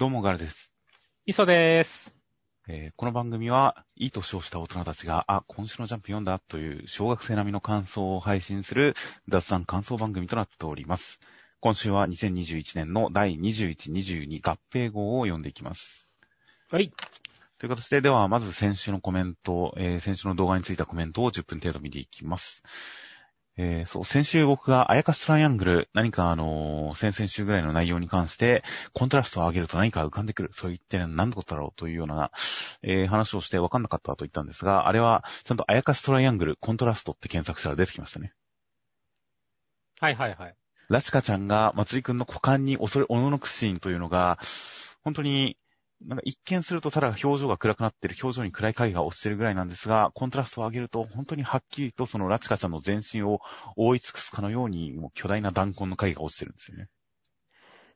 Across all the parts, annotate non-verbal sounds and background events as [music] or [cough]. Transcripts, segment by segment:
どうもガルです。磯です。えーこの番組は、いい年をした大人たちが、あ、今週のジャンプ読んだという小学生並みの感想を配信する雑談感想番組となっております。今週は2021年の第21、22合併号を読んでいきます。はい。という形で、では、まず先週のコメント、えー先週の動画についたコメントを10分程度見ていきます。えーそう、先週僕があやかしトライアングル、何かあのー先々週ぐらいの内容に関して、コントラストを上げると何か浮かんでくる。それ一体何のことだろうというような、えー話をして分かんなかったと言ったんですが、あれは、ちゃんとあやかしトライアングル、コントラストって検索したら出てきましたね。はいはいはい。ラチカちゃんが、まつりくんの股間に恐れ、おののくシーンというのが、本当に、なんか一見するとただ表情が暗くなってる、表情に暗い影が落ちてるぐらいなんですが、コントラストを上げると、本当にはっきりとそのラチカちゃんの全身を覆い尽くすかのように、もう巨大な弾痕の影が落ちてるんですよね。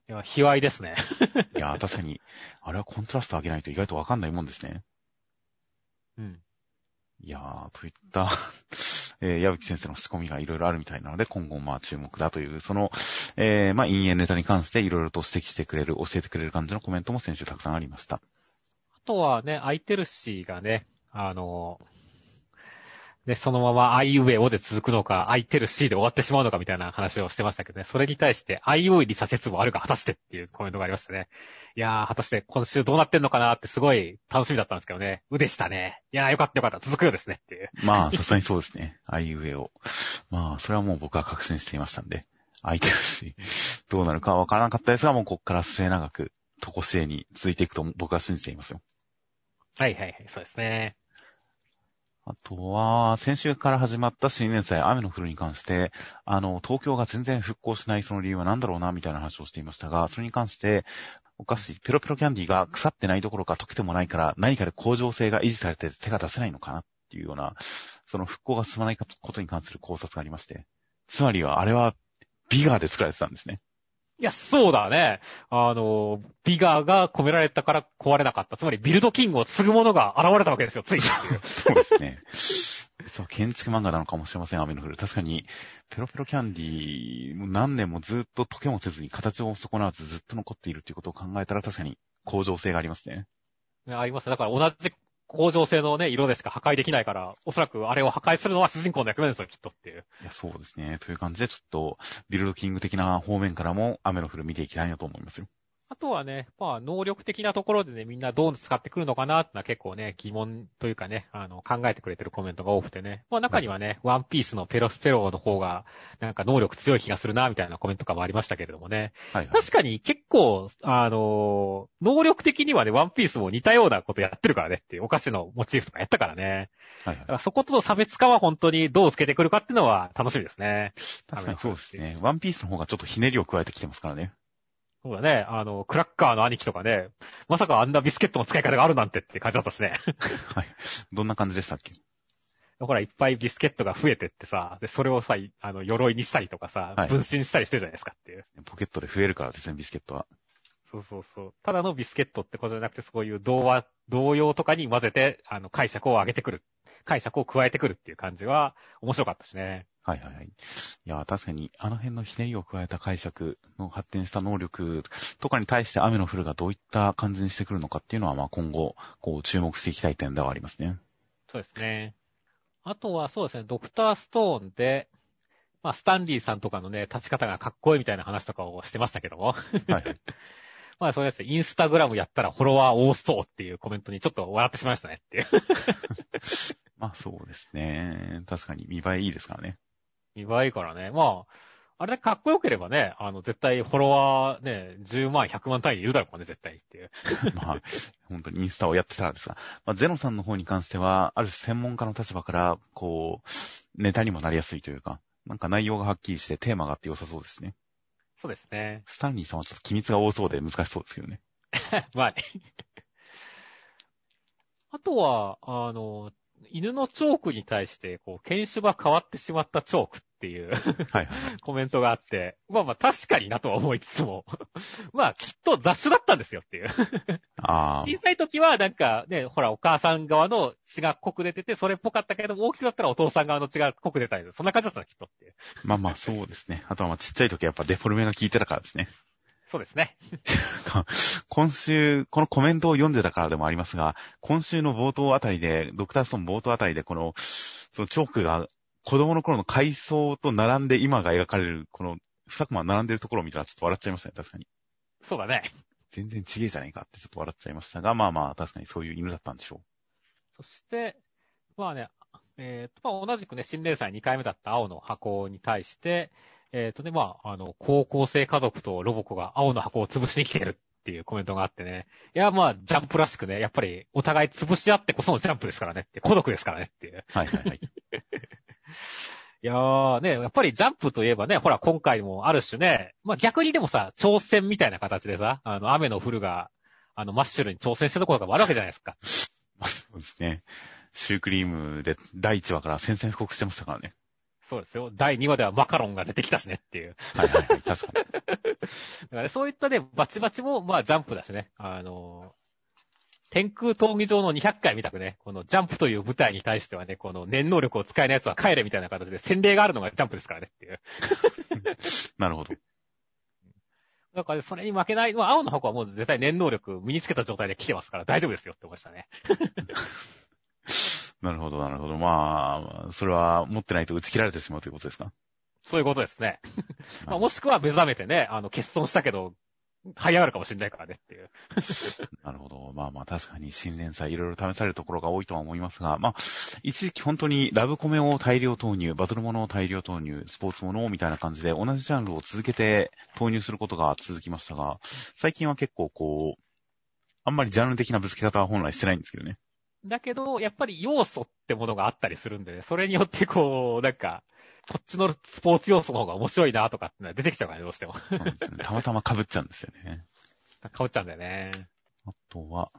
いや、卑猥ですね。[laughs] いやー、確かに、あれはコントラスト上げないと意外とわかんないもんですね。うん。いやー、といった、えー、矢吹先生の仕込みがいろいろあるみたいなので、今後まあ注目だという、その、えー、まあ陰影ネタに関していろいろと指摘してくれる、教えてくれる感じのコメントも先週たくさんありました。あとはね、空いてるしがね、あの、ね、そのままアイウェイオで続くのか、空いてる C で終わってしまうのかみたいな話をしてましたけどね、それに対して、アイウェイリサ説もあるが果たしてっていうコメントがありましたね。いやー、果たして今週どうなってんのかなってすごい楽しみだったんですけどね。うでしたね。いやー、よかったよかった。続くようですねっていう。まあ、さすがにそうですね。あいうえを。まあ、それはもう僕は確信していましたんで、空いてるし、どうなるかはわからなかったですが、もうここから末永く、とこしえに続いていくと僕は信じていますよ。はいはいはい、そうですね。あとは、先週から始まった新年祭雨の降るに関して、あの、東京が全然復興しないその理由は何だろうな、みたいな話をしていましたが、それに関して、お菓子、ペロペロキャンディが腐ってないどころか溶けてもないから、何かで向上性が維持されて手が出せないのかなっていうような、その復興が進まないことに関する考察がありまして。つまりは、あれは、ビガーで作られてたんですね。いや、そうだね。あの、ビガーが込められたから壊れなかった。つまり、ビルドキングを継ぐものが現れたわけですよ、ついに。そうですね。そう、建築漫画なのかもしれません、雨の降る。確かに、ペロペロキャンディー、もう何年もずっと溶けもせずに形を損なわずずっと残っているということを考えたら確かに向上性がありますね。ねあります。だから同じ工場性のね、色でしか破壊できないから、おそらくあれを破壊するのは主人公の役目ですよ、きっとっていう。いや、そうですね。という感じで、ちょっと、ビルドキング的な方面からも雨の降る見ていきたいなと思いますよ。あとはね、まあ、能力的なところでね、みんなどう使ってくるのかなってのは結構ね、疑問というかね、あの、考えてくれてるコメントが多くてね。まあ、中にはね、ワンピースのペロスペロの方が、なんか能力強い気がするな、みたいなコメントとかもありましたけれどもね。はい、はい。確かに結構、あの能力的にはね、ワンピースも似たようなことやってるからねっていう、お菓子のモチーフとかやったからね。はい、はい。そことの差別化は本当にどうつけてくるかっていうのは楽しみですね。確かにそうですね。ワンピースの方がちょっとひねりを加えてきてますからね。そうだね。あの、クラッカーの兄貴とかね、まさかあんなビスケットの使い方があるなんてって感じだったしね。[laughs] はい。どんな感じでしたっけ？ほら、いっぱいビスケットが増えてってさ、で、それをさ、あの、鎧にしたりとかさ、はい分身したりしてるじゃないですかっていう。ポケットで増えるからですね、ビスケットは。そうそうそう。ただのビスケットってことじゃなくて、そういう童話、童謡とかに混ぜて、あの、解釈を上げてくる。解釈を加えてくるっていう感じは、面白かったしね。はいはいはい。いや、確かに、あの辺のひねりを加えた解釈の発展した能力とかに対して雨の降るがどういった感じにしてくるのかっていうのは、まあ今後、こう注目していきたい点ではありますね。そうですね。あとはそうですね、ドクターストーンで、まあ、スタンリーさんとかのね、立ち方がかっこいいみたいな話とかをしてましたけども。はいはい。[laughs] まあ、そうですね、インスタグラムやったらフォロワー多そうっていうコメントにちょっと笑ってしまいましたねっていう。[laughs] まあそうですね。確かに見栄えいいですからね。見栄えいいからね。まあ、あれだけかっこよければね、あの、絶対フォロワーね、10万、100万単位いるだろうね、絶対っていう。[laughs] まあ、本当にインスタをやってたらですが、まあ、ゼノさんの方に関しては、ある専門家の立場から、こう、ネタにもなりやすいというか、なんか内容がはっきりしてテーマがあって良さそうですね。そうですね。スタンリーさんはちょっと機密が多そうで難しそうですけどね。[laughs] まあね。あとは、あの、犬のチョークに対して、こう、犬種が変わってしまったチョークっていうはいはい。[laughs] コメントがあって、まあまあ確かになとは思いつつも、[laughs] まあきっと雑種だったんですよっていう。ああ。小さい時はなんかね、ほらお母さん側の血が濃く出てて、それっぽかったけども、大きくなったらお父さん側の血が濃く出たり、そんな感じだったのきっとっていう。まあまあそうですね。あとはまあちっちゃい時はやっぱデフォルメが効いてたからですね。そうですね。[laughs] 今週、このコメントを読んでたからでもありますが、今週の冒頭あたりで、ドクターストーン冒頭あたりで、この、そのチョークが子供の頃の階層と並んで今が描かれる、この、二コマ並んでるところを見たらちょっと笑っちゃいましたね、確かに。そうだね。全然ちげえじゃねえかってちょっと笑っちゃいましたが、まあまあ、確かにそういう犬だったんでしょそして、まあね、えっ、と、まあ同じくね、新連載2回目だった青の箱に対して、えっ、とね、まあ、あの、高校生家族とロボコが青の箱を潰しに来てるっていうコメントがあってね。いや、まあ、ジャンプらしくね、やっぱりお互い潰し合ってこそのジャンプですからねって、孤独ですからねっていう。う。はいはいはい。[laughs] いやーね、やっぱりジャンプといえばね、ほら、今回もある種ね、まあ逆にでもさ、挑戦みたいな形でさ、あの、雨の降るが、あの、マッシュルに挑戦したところがあるわけじゃないですか。[laughs] まあそうですね。シュークリームで第1話から宣戦布告してましたからね。そうですよ。第2話ではマカロンが出てきたしねっていう。はいはいはい、確かに。[laughs] だからねそういったね、バチバチも、まあジャンプだしね。あの、天空闘技場の200回見たくね、このジャンプという舞台に対してはね、この念能力を使えない奴は帰れみたいな形で洗礼があるのがジャンプですからねっていう。[laughs] なるほど。だからそれに負けない、まあ青の箱はもう絶対念能力身につけた状態で来てますから大丈夫ですよって思いましたね。[laughs] なるほど、なるほど。まあ、それは持ってないと打ち切られてしまうということですか？そういうことですね。まあ、もしくは目覚めてね、あの、欠損したけど、這い上がるかもしれないからねっていう。[laughs] なるほど。まあまあ確かに新連載いろいろ試されるところが多いとは思いますが、まあ、一時期本当にラブコメを大量投入、バトルものを大量投入、スポーツものをみたいな感じで同じジャンルを続けて投入することが続きましたが、最近は結構こう、あんまりジャンル的なぶつけ方は本来してないんですけどね。だけど、やっぱり要素ってものがあったりするんでね、それによってこう、なんか、こっちのスポーツ要素の方が面白いなとかってのは出てきちゃうからね、どうしても。そうですよね。たまたま被っちゃうんですよね。変わっちゃうんだよね。あとは、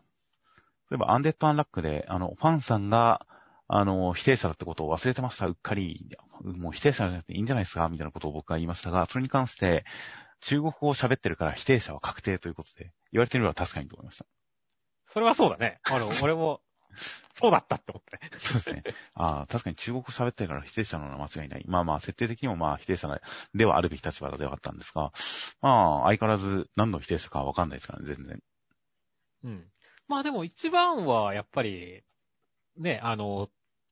例えばアンデッド・アンラックで、あの、ファンさんが、あの、否定者だってことを忘れてました、うっかり。もう否定者じゃなくていいんじゃないですかみたいなことを僕が言いましたが、それに関して、中国語を喋ってるから否定者は確定ということで、言われてみれば確かにと思いました。それはそうだね。あの、俺も、[laughs] そうだったって思って。そうですね。ああ、確かに中国語喋ってるから否定者なのは間違いない。まあまあ、設定的にもまあ否定者ではあるべき立場ではあったんですが、まあ、相変わらず何の否定者かはわかんないですからね、全然。うん。まあでも一番は、やっぱり、ね、あの、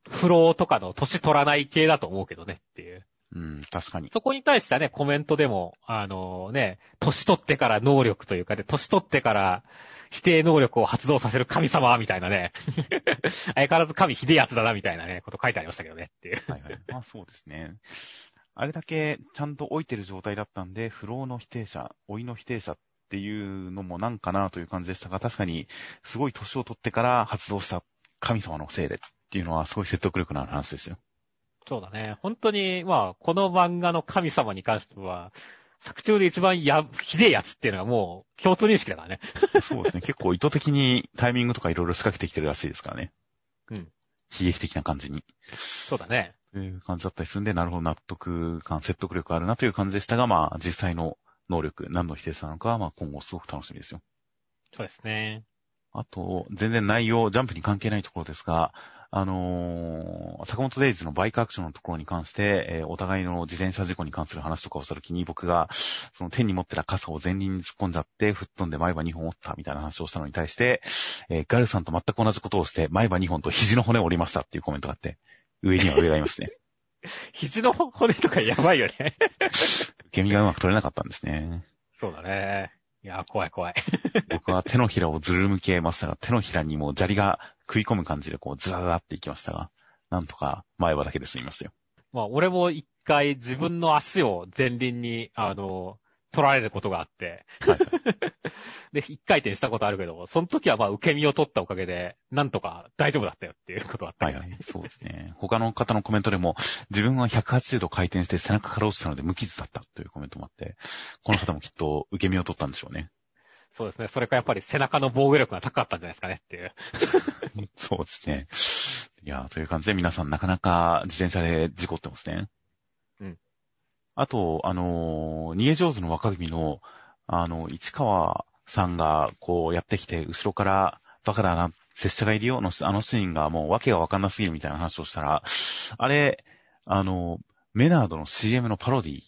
フローとかの年取らない系だと思うけどねっていう。うん、確かに。そこに対してはね、コメントでも、あのね、年取ってから能力というかね、年取ってから否定能力を発動させる神様みたいなね、[laughs] 相変わらず神ひでえやつだなみたいなね、こと書いてありましたけどねっていう。はいはい。まあそうですね。あれだけちゃんと置いてる状態だったんで、不老の否定者、老いの否定者っていうのもなんかなという感じでしたが、確かにすごい年を取ってから発動した神様のせいでっていうのはすごい説得力のある話ですよ。そうだね。本当に、まあ、この漫画の神様に関しては、作中で一番や、ひでえやつっていうのはもう共通認識だからね。そうですね。結構意図的にタイミングとかいろいろ仕掛けてきてるらしいですからね。うん。悲劇的な感じに。そうだね。という感じだったりするんで、なるほど納得感、説得力あるなという感じでしたが、まあ実際の能力、何の否定者なのかは、まあ今後すごく楽しみですよ。そうですね。あと、全然内容、ジャンプに関係ないところですが、あのー、坂本デイズのバイクアクションのところに関して、えーお互いの自転車事故に関する話とかをしたときに、僕が、その手に持ってた傘を前輪に突っ込んじゃって、吹っ飛んで前歯2本折ったみたいな話をしたのに対して、えーガルさんと全く同じことをして、前歯2本と肘の骨を折りましたっていうコメントがあって、上には上がいますね。[laughs] 肘の骨とかやばいよね。[laughs] 受け身がうまく取れなかったんですね。そうだね。いや、怖い怖い。僕は手のひらをずる向けましたが、手のひらにも砂利が食い込む感じでこう、ズラズラっていきましたが、なんとか前歯だけで済みましたよ。まあ、俺も一回自分の足を前輪に、あの、取られることがあって、はい [laughs] で、一回転したことあるけど、その時はまあ、受け身を取ったおかげで、なんとか大丈夫だったよっていうことがあったね。はいはい。そうですね。他の方のコメントでも、自分は180度回転して背中から落ちたので無傷だったというコメントもあって、この方もきっと受け身を取ったんでしょうね。そうですね。それかやっぱり背中の防御力が高かったんじゃないですかねっていう。[laughs] そうですね。いやー、という感じで皆さんなかなか自転車で事故ってますね。うん。あと、あのー逃げ上手の若君の、あの、市川さんがこうやってきて、後ろからバカだな、拙者がいるよの、あのシーンがもう訳がわかんなすぎるみたいな話をしたら、あれ、あの、メナードの CM のパロディ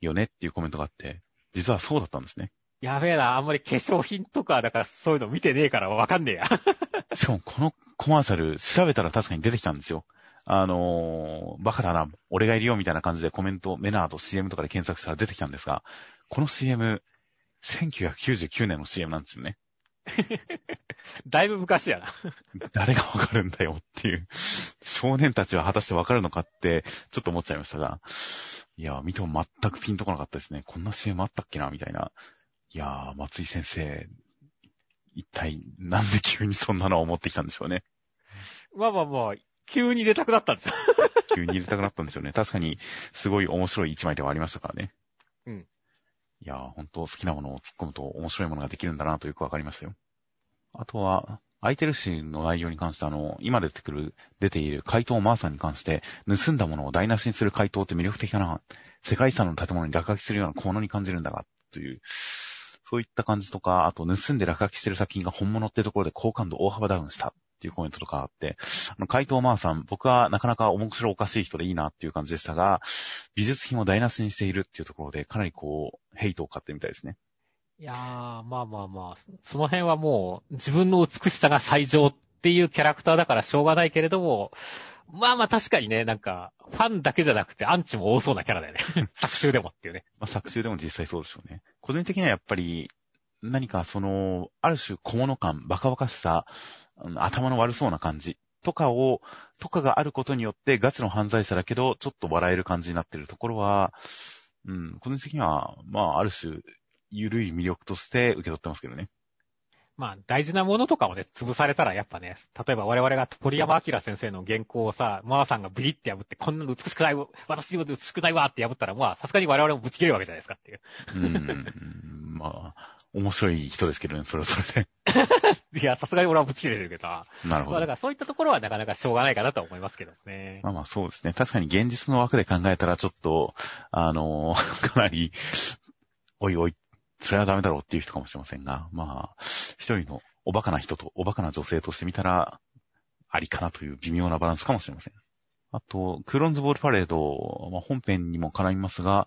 よねっていうコメントがあって、実はそうだったんですね。やべえな、あんまり化粧品とか、だからそういうの見てねえからわかんねえや。[laughs] しかもこのコマーシャル、調べたら確かに出てきたんですよ。あのー、バカだな、俺がいるよみたいな感じでコメント、メナード CM とかで検索したら出てきたんですが、この CM、1999年の CM なんですよね。[laughs] だいぶ昔やな。[laughs] 誰がわかるんだよっていう。少年たちは果たしてわかるのかって、ちょっと思っちゃいましたが。いや、見ても全くピンとこなかったですね。こんな CM あったっけなみたいな。いやー、松井先生、一体なんで急にそんなのを持ってきたんでしょうね。まあまあまあ、急に出たくなったんですよ。[laughs] 急に入れたくなったんでしょうね。確かに、すごい面白い一枚ではありましたからね。うん。いやー、本当好きなものを突っ込むと面白いものができるんだなとよくわかりましたよ。あとは、空いてるシの内容に関してあの、今出てくる、出ている怪盗マーさんに関して、盗んだものを台無しにする怪盗って魅力的だな。世界遺産の建物に落書きするような効能に感じるんだが、という、そういった感じとか、あと盗んで落書きしてる作品が本物ってところで好感度大幅ダウンしたっていうコメントとかあって、あの、怪盗マーさん、僕はなかなか面白おかしい人でいいなっていう感じでしたが、美術品を台無しにしているっていうところで、かなりこう、ヘイトを買ってみたいですね。いやー、まあまあまあ、その辺はもう、自分の美しさが最上っていうキャラクターだからしょうがないけれども、まあまあ確かにね、なんか、ファンだけじゃなくてアンチも多そうなキャラだよね。[laughs] 作中でもっていうね。まあ、作中でも実際そうでしょうね。個人的にはやっぱり、何かその、ある種小物感、バカバカしさ、うん頭の悪そうな感じとかを、とかがあることによってガチの犯罪者だけど、ちょっと笑える感じになってるところは、うん、個人的には、まあ、ある種、緩い魅力として受け取ってますけどね。まあ、大事なものとかをね、潰されたらやっぱね、例えば我々が鳥山明先生の原稿をさ、マーさんがビリって破って、こんなの美しくないわ、私にも美しくないわって破ったら、まあ、さすがに我々もぶち切れるわけじゃないですかっていう。うん、まあ、面白い人ですけどね、それはそれで。[laughs] いや、さすがに俺はぶち切れるけどな。なるほどまあだか。らそういったところはなかなかしょうがないかなと思いますけどね。まあまあそうですね。確かに現実の枠で考えたらちょっと、あのーかなり、おいおい、それはダメだろうっていう人かもしれませんが、まあ、一人のおバカな人とおバカな女性として見たら、ありかなという微妙なバランスかもしれません。あと、クーロンズボールパレード、まあ、本編にも絡みますが、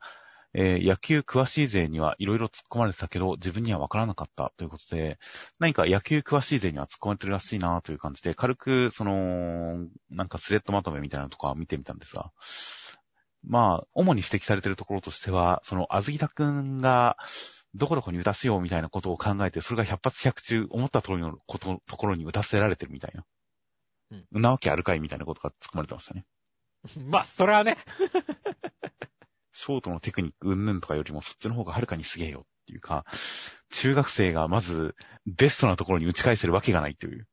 えー野球詳しい勢にはいろいろ突っ込まれてたけど、自分にはわからなかったということで、何か野球詳しい勢には突っ込まれてるらしいなという感じで、軽く、その、なんかスレッドまとめみたいなとか見てみたんですが、まあ、主に指摘されてるところとしては、その、あずきたくんが、どこどこに打たせようみたいなことを考えて、それが百発百中、思った通りのこと、ところに打たせられてるみたいな。うんなわけあるかいみたいなことが突っ込まれてましたね。[laughs] まあ、それはね、[laughs] [laughs] ショートのテクニック云々とかよりもそっちの方がはるかにすげえよっていうか、中学生がまずベストなところに打ち返せるわけがないという。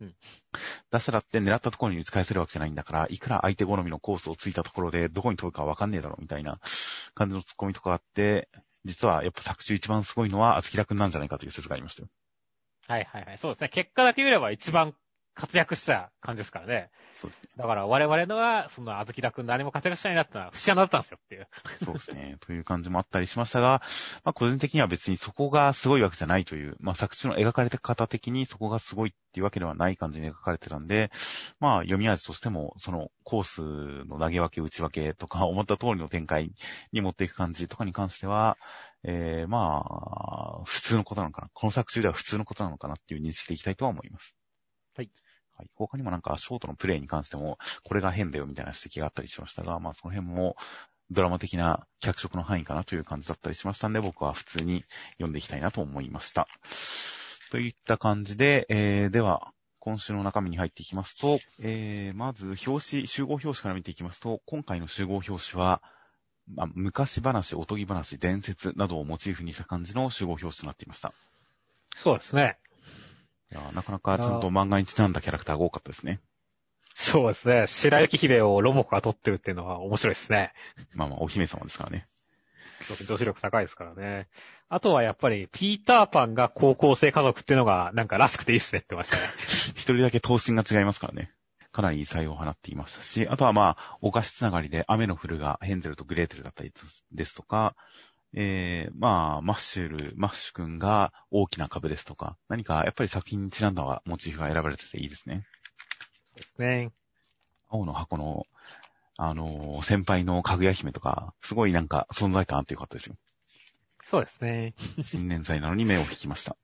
うん出したらって狙ったところに打ち返せるわけじゃないんだから、いくら相手好みのコースをついたところでどこに飛ぶかわかんねえだろみたいな感じのツッコミとかあって、実はやっぱ作中一番すごいのは、厚木田くんなんじゃないかという説がありましたよ。はいはいはい。そうですね。結果だけ見れば一番活躍した感じですからね。そうですね。だから我々のは、その、あずきだくん何も活躍しないなったのは、節穴だったんですよっていう。そうですね。[laughs] という感じもあったりしましたが、まあ個人的には別にそこがすごいわけじゃないという、まあ作中の描かれた方的にそこがすごいっていうわけではない感じに描かれてたんで、まあ読み味としても、そのコースの投げ分け、打ち分けとか、思った通りの展開に持っていく感じとかに関しては、えー、まあ、普通のことなのかな。この作中では普通のことなのかなっていう認識でいきたいとは思います。はい。はい。他にもなんか、ショートのプレイに関しても、これが変だよみたいな指摘があったりしましたが、まあその辺も、ドラマ的な脚色の範囲かなという感じだったりしましたんで、僕は普通に読んでいきたいなと思いました。といった感じで、えー、では、今週の中身に入っていきますと、えー、まず、表紙、集合表紙から見ていきますと、今回の集合表紙は、まあ、昔話、おとぎ話、伝説などをモチーフにした感じの集合表紙となっていました。そうですね。いやーなかなかちゃんと漫画にちなんだキャラクターが多かったですね。そうですね。白雪姫をロボコが撮ってるっていうのは面白いですね。まあまあ、お姫様ですからね。女子力高いですからね。あとはやっぱり、ピーターパンが高校生家族っていうのが、なんからしくていいっすねってましたね。[laughs] 一人だけ頭身が違いますからね。かなり異彩を放っていましたし、あとはまあ、お菓子つながりでアメノフルがヘンゼルとグレーテルだったりですとか、えー、まあ、マッシュル、マッシュ君が大きなかぶですとか、何かやっぱり作品にちなんだモチーフが選ばれてていいですね。ですね。青の箱の、あのー先輩のかぐや姫とか、すごいなんか存在感あってよかったですよ。そうですね。新年祭なのに目を引きました。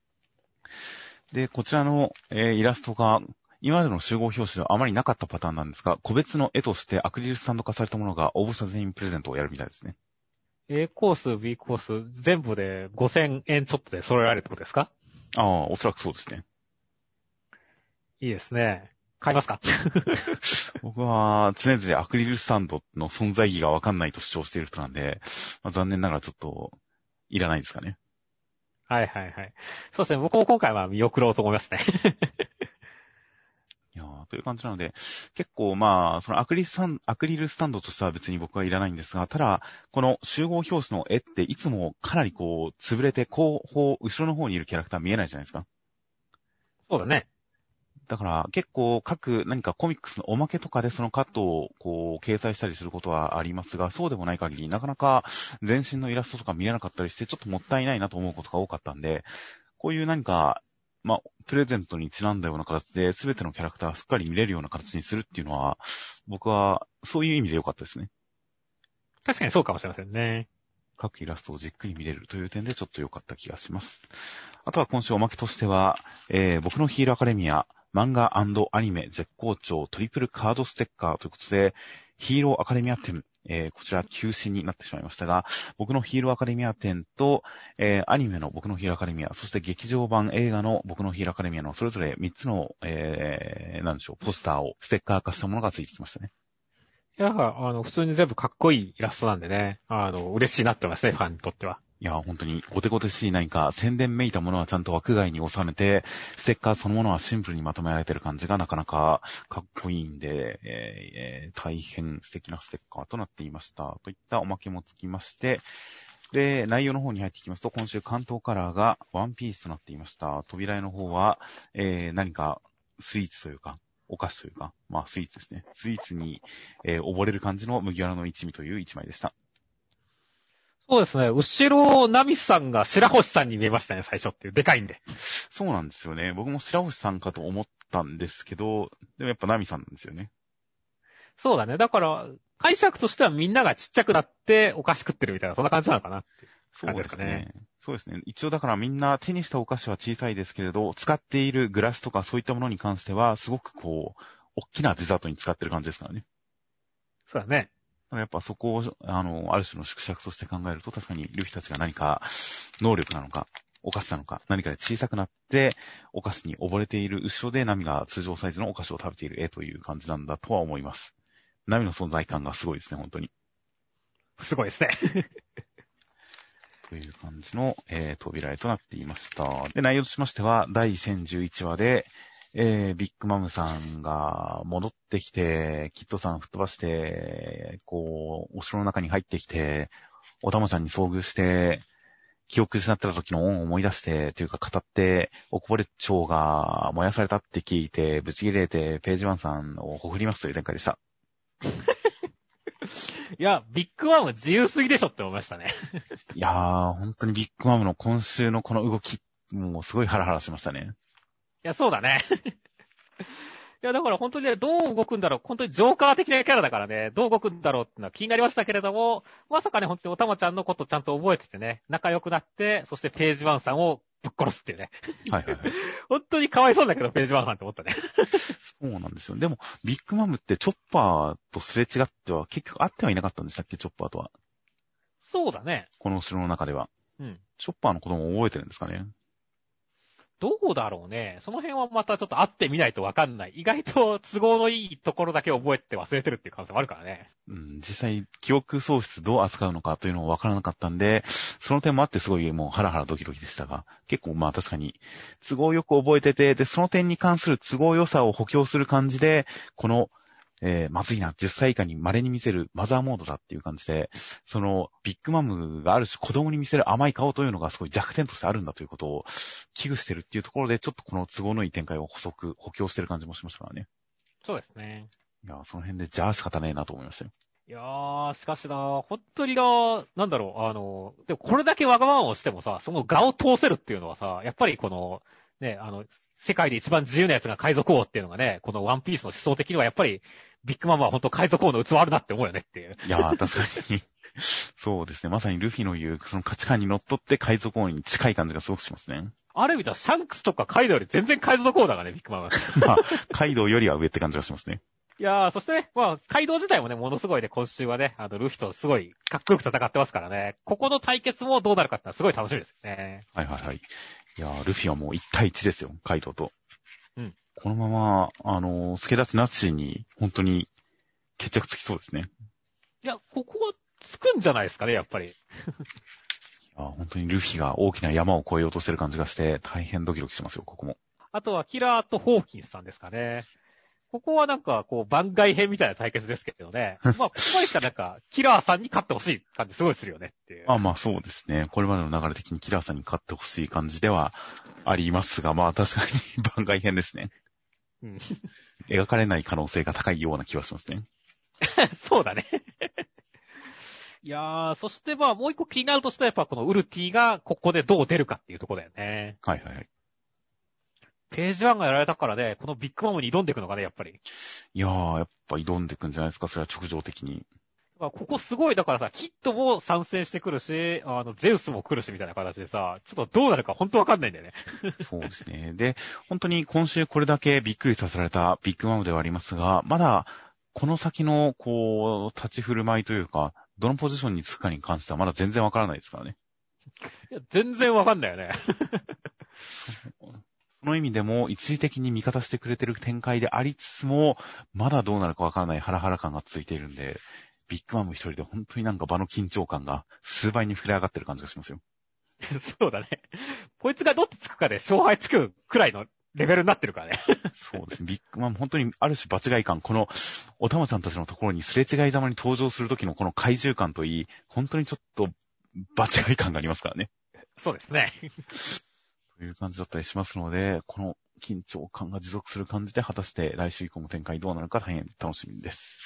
で、こちらの、えーイラストが、今までの集合表紙ではあまりなかったパターンなんですが、個別の絵としてアクリルスタンド化されたものが応募者全員プレゼントをやるみたいですね。A コース、B コース、全部で5000円ちょっとで揃えられるってことですか？ああ、おそらくそうですね。いいですね。買いますか？[laughs] 僕は常々アクリルスタンドの存在意義がわかんないと主張している人なんで、まあ、残念ながらちょっと、いらないですかね。はいはいはい。そうですね。僕も今回は見送ろうと思いますね。いやーという感じなので、結構まあ、そのアクリルスタンアクリルスタンドとしては別に僕はいらないんですが、ただ、この集合表紙の絵っていつもかなりこう、潰れて後方、後ろの方にいるキャラクター見えないじゃないですか。そうだね。だから結構各何かコミックスのおまけとかでそのカットをこう掲載したりすることはありますが、そうでもない限りなかなか全身のイラストとか見れなかったりしてちょっともったいないなと思うことが多かったんで、こういう何か、まあ、プレゼントにちなんだような形で全てのキャラクターすっかり見れるような形にするっていうのは、僕はそういう意味で良かったですね。確かにそうかもしれませんね。各イラストをじっくり見れるという点でちょっと良かった気がします。あとは今週おまけとしては、えー僕のヒーローアカデミア、漫画アニメ絶好調トリプルカードステッカーということで、ヒーローアカデミア展、えーこちら休止になってしまいましたが、僕のヒーローアカデミア展と、えーアニメの僕のヒーローアカデミア、そして劇場版映画の僕のヒーローアカデミアのそれぞれ3つの、えー、なんでしょう、ポスターをステッカー化したものがついてきましたね。いや、あの、普通に全部かっこいいイラストなんでね、あの、嬉しいなって思いますね、ファンにとっては。いや、本当に、ごてごてしい何か、宣伝めいたものはちゃんと枠外に収めて、ステッカーそのものはシンプルにまとめられてる感じがなかなかかっこいいんで、えーえー大変素敵なステッカーとなっていました。といったおまけもつきまして、で、内容の方に入っていきますと、今週関東カラーがワンピースとなっていました。扉絵の方は、えー何かスイーツというか、お菓子というか、まあスイーツですね。スイーツに、えー溺れる感じの麦わらの一味という一枚でした。そうですね。後ろ、ナミさんが白星さんに見えましたね、最初っていう。でかいんで。そうなんですよね。僕も白星さんかと思ったんですけど、でもやっぱナミさんなんですよね。そうだね。だから、解釈としてはみんながちっちゃくなってお菓子食ってるみたいな、そんな感じなのかな。そうですね。そうですね。一応だからみんな手にしたお菓子は小さいですけれど、使っているグラスとかそういったものに関しては、すごくこう、大きなデザートに使ってる感じですからね。そうだね。やっぱそこを、あの、ある種の縮尺として考えると、確かにルフィたちが何か能力なのか、お菓子なのか、何かで小さくなって、お菓子に溺れている後ろでナミが通常サイズのお菓子を食べている絵という感じなんだとは思います。ナミの存在感がすごいですね、本当に。すごいですね。という感じの、えー扉絵となっていました。で、内容としましては、第1011話で、えービッグマムさんが戻ってきて、キッドさん吹っ飛ばして、こう、お城の中に入ってきて、おたまちゃんに遭遇して、記憶失ってた時の恩を思い出して、というか語って、おこぼれ蝶が燃やされたって聞いて、ぶち切れて、ページワンさんをほふりますという展開でした。[laughs] いや、ビッグワンは自由すぎでしょって思いましたね。いやー、本当にビッグマムの今週のこの動き、もうすごいハラハラしましたね。いや、そうだね。[laughs] いや、だから本当にね、どう動くんだろう。本当にジョーカー的なキャラだからね、どう動くんだろうってのは気になりましたけれども、まさかね、本当におたまちゃんのことちゃんと覚えててね、仲良くなって、そしてページワンさんをぶっ殺すっていうね。はいはいはい。[laughs] 本当にかわいそうだけど、ページワンさんって思ったね。そうなんですよ。でも、ビッグマムってチョッパーとすれ違っては結局会ってはいなかったんでしたっけ、チョッパーとは。そうだね。この城の中では。うん。チョッパーのことも覚えてるんですかね？どうだろうね。その辺はまたちょっと会ってみないとわかんない。意外と都合のいいところだけ覚えて忘れてるっていう可能性もあるからね。うん、実際、記憶喪失どう扱うのかというのもわからなかったんで、その点もあってすごいもうハラハラドキドキでしたが、結構まあ確かに、都合よく覚えてて、で、その点に関する都合良さを補強する感じで、この、えーまずいな、10歳以下に稀に見せるマザーモードだっていう感じで、その、ビッグマムがある種子供に見せる甘い顔というのがすごい弱点としてあるんだということを危惧してるっていうところで、ちょっとこの都合のいい展開を補足、補強してる感じもしましたからね。そうですね。いや、その辺で、じゃあ仕方ねえなと思いましたよ。いやー、しかしな、本当にな、なんだろう、あの、でもこれだけわがままをしてもさ、その画を通せるっていうのはさ、やっぱりこの、ね、あの、世界で一番自由なやつが海賊王っていうのがね、このワンピースの思想的にはやっぱり、ビッグマムは本当海賊王の器あるなって思うよねっていう。いやー、確かに。そうですね。まさにルフィの言う、その価値観に乗っ取って海賊王に近い感じがすごくしますね。ある意味ではシャンクスとかカイドウより全然海賊王だからね、ビッグマム。[laughs] まあ、カイドウよりは上って感じがしますね。いやー、そしてね、まあ、カイドウ自体もね、ものすごいね、今週はね、あの、ルフィとすごいかっこよく戦ってますからね、ここの対決もどうなるかってのはすごい楽しみですよね。はいはいはい。いやー、ルフィはもう1対1ですよ、カイドウと。うん。このまま、あのー、助立ちなしに、本当に、決着つきそうですね。いや、ここはつくんじゃないですかね、やっぱり。[laughs] いやー本当にルフィが大きな山を越えようとしてる感じがして、大変ドキドキしますよ、ここも。あとはキラーとホーキンスさんですかね。ここはなんか、こう、番外編みたいな対決ですけどね。[laughs] まあ、ここまでしかなんか、キラーさんに勝ってほしい感じすごいするよねっていう。まあまあそうですね。これまでの流れ的にキラーさんに勝ってほしい感じではありますが、まあ確かに番外編ですね。うん、[laughs] 描かれない可能性が高いような気はしますね。[laughs] そうだね。いやー、そしてまあもう一個気になるとしたらやっぱこのウルティがここでどう出るかっていうところだよね。はいはいはい。ページワンがやられたからね、このビッグマムに挑んでいくのがね、やっぱり。いやー、やっぱ挑んでいくんじゃないですか、それは直情的に。まあここすごい、だからさ、キッドも参戦してくるし、あの、ゼウスも来るしみたいな形でさ、ちょっとどうなるか本当わかんないんだよね。[laughs] [laughs] そうですね。で、本当に今週これだけびっくりさせられたビッグマムではありますが、まだ、この先の、こう、立ち振る舞いというか、どのポジションにつくかに関してはまだ全然わからないですからね。いや、全然わかんないよね。[laughs] その意味でも、一時的に味方してくれてる展開でありつつも、まだどうなるかわからないハラハラ感がついているんで、ビッグマム一人で本当になんか場の緊張感が数倍に膨れ上がってる感じがしますよ。[laughs] そうだね。こいつがどっちつくかで勝敗つくくらいのレベルになってるからね。[laughs] そうですね。ビッグマム本当にある種場違い感、このおたまちゃんたちのところにすれ違いざまに登場するときのこの怪獣感といい、本当にちょっと場違い感がありますからね。[laughs] そうですね。という感じだったりしますので、この緊張感が持続する感じで、果たして来週以降も展開どうなるか大変楽しみです。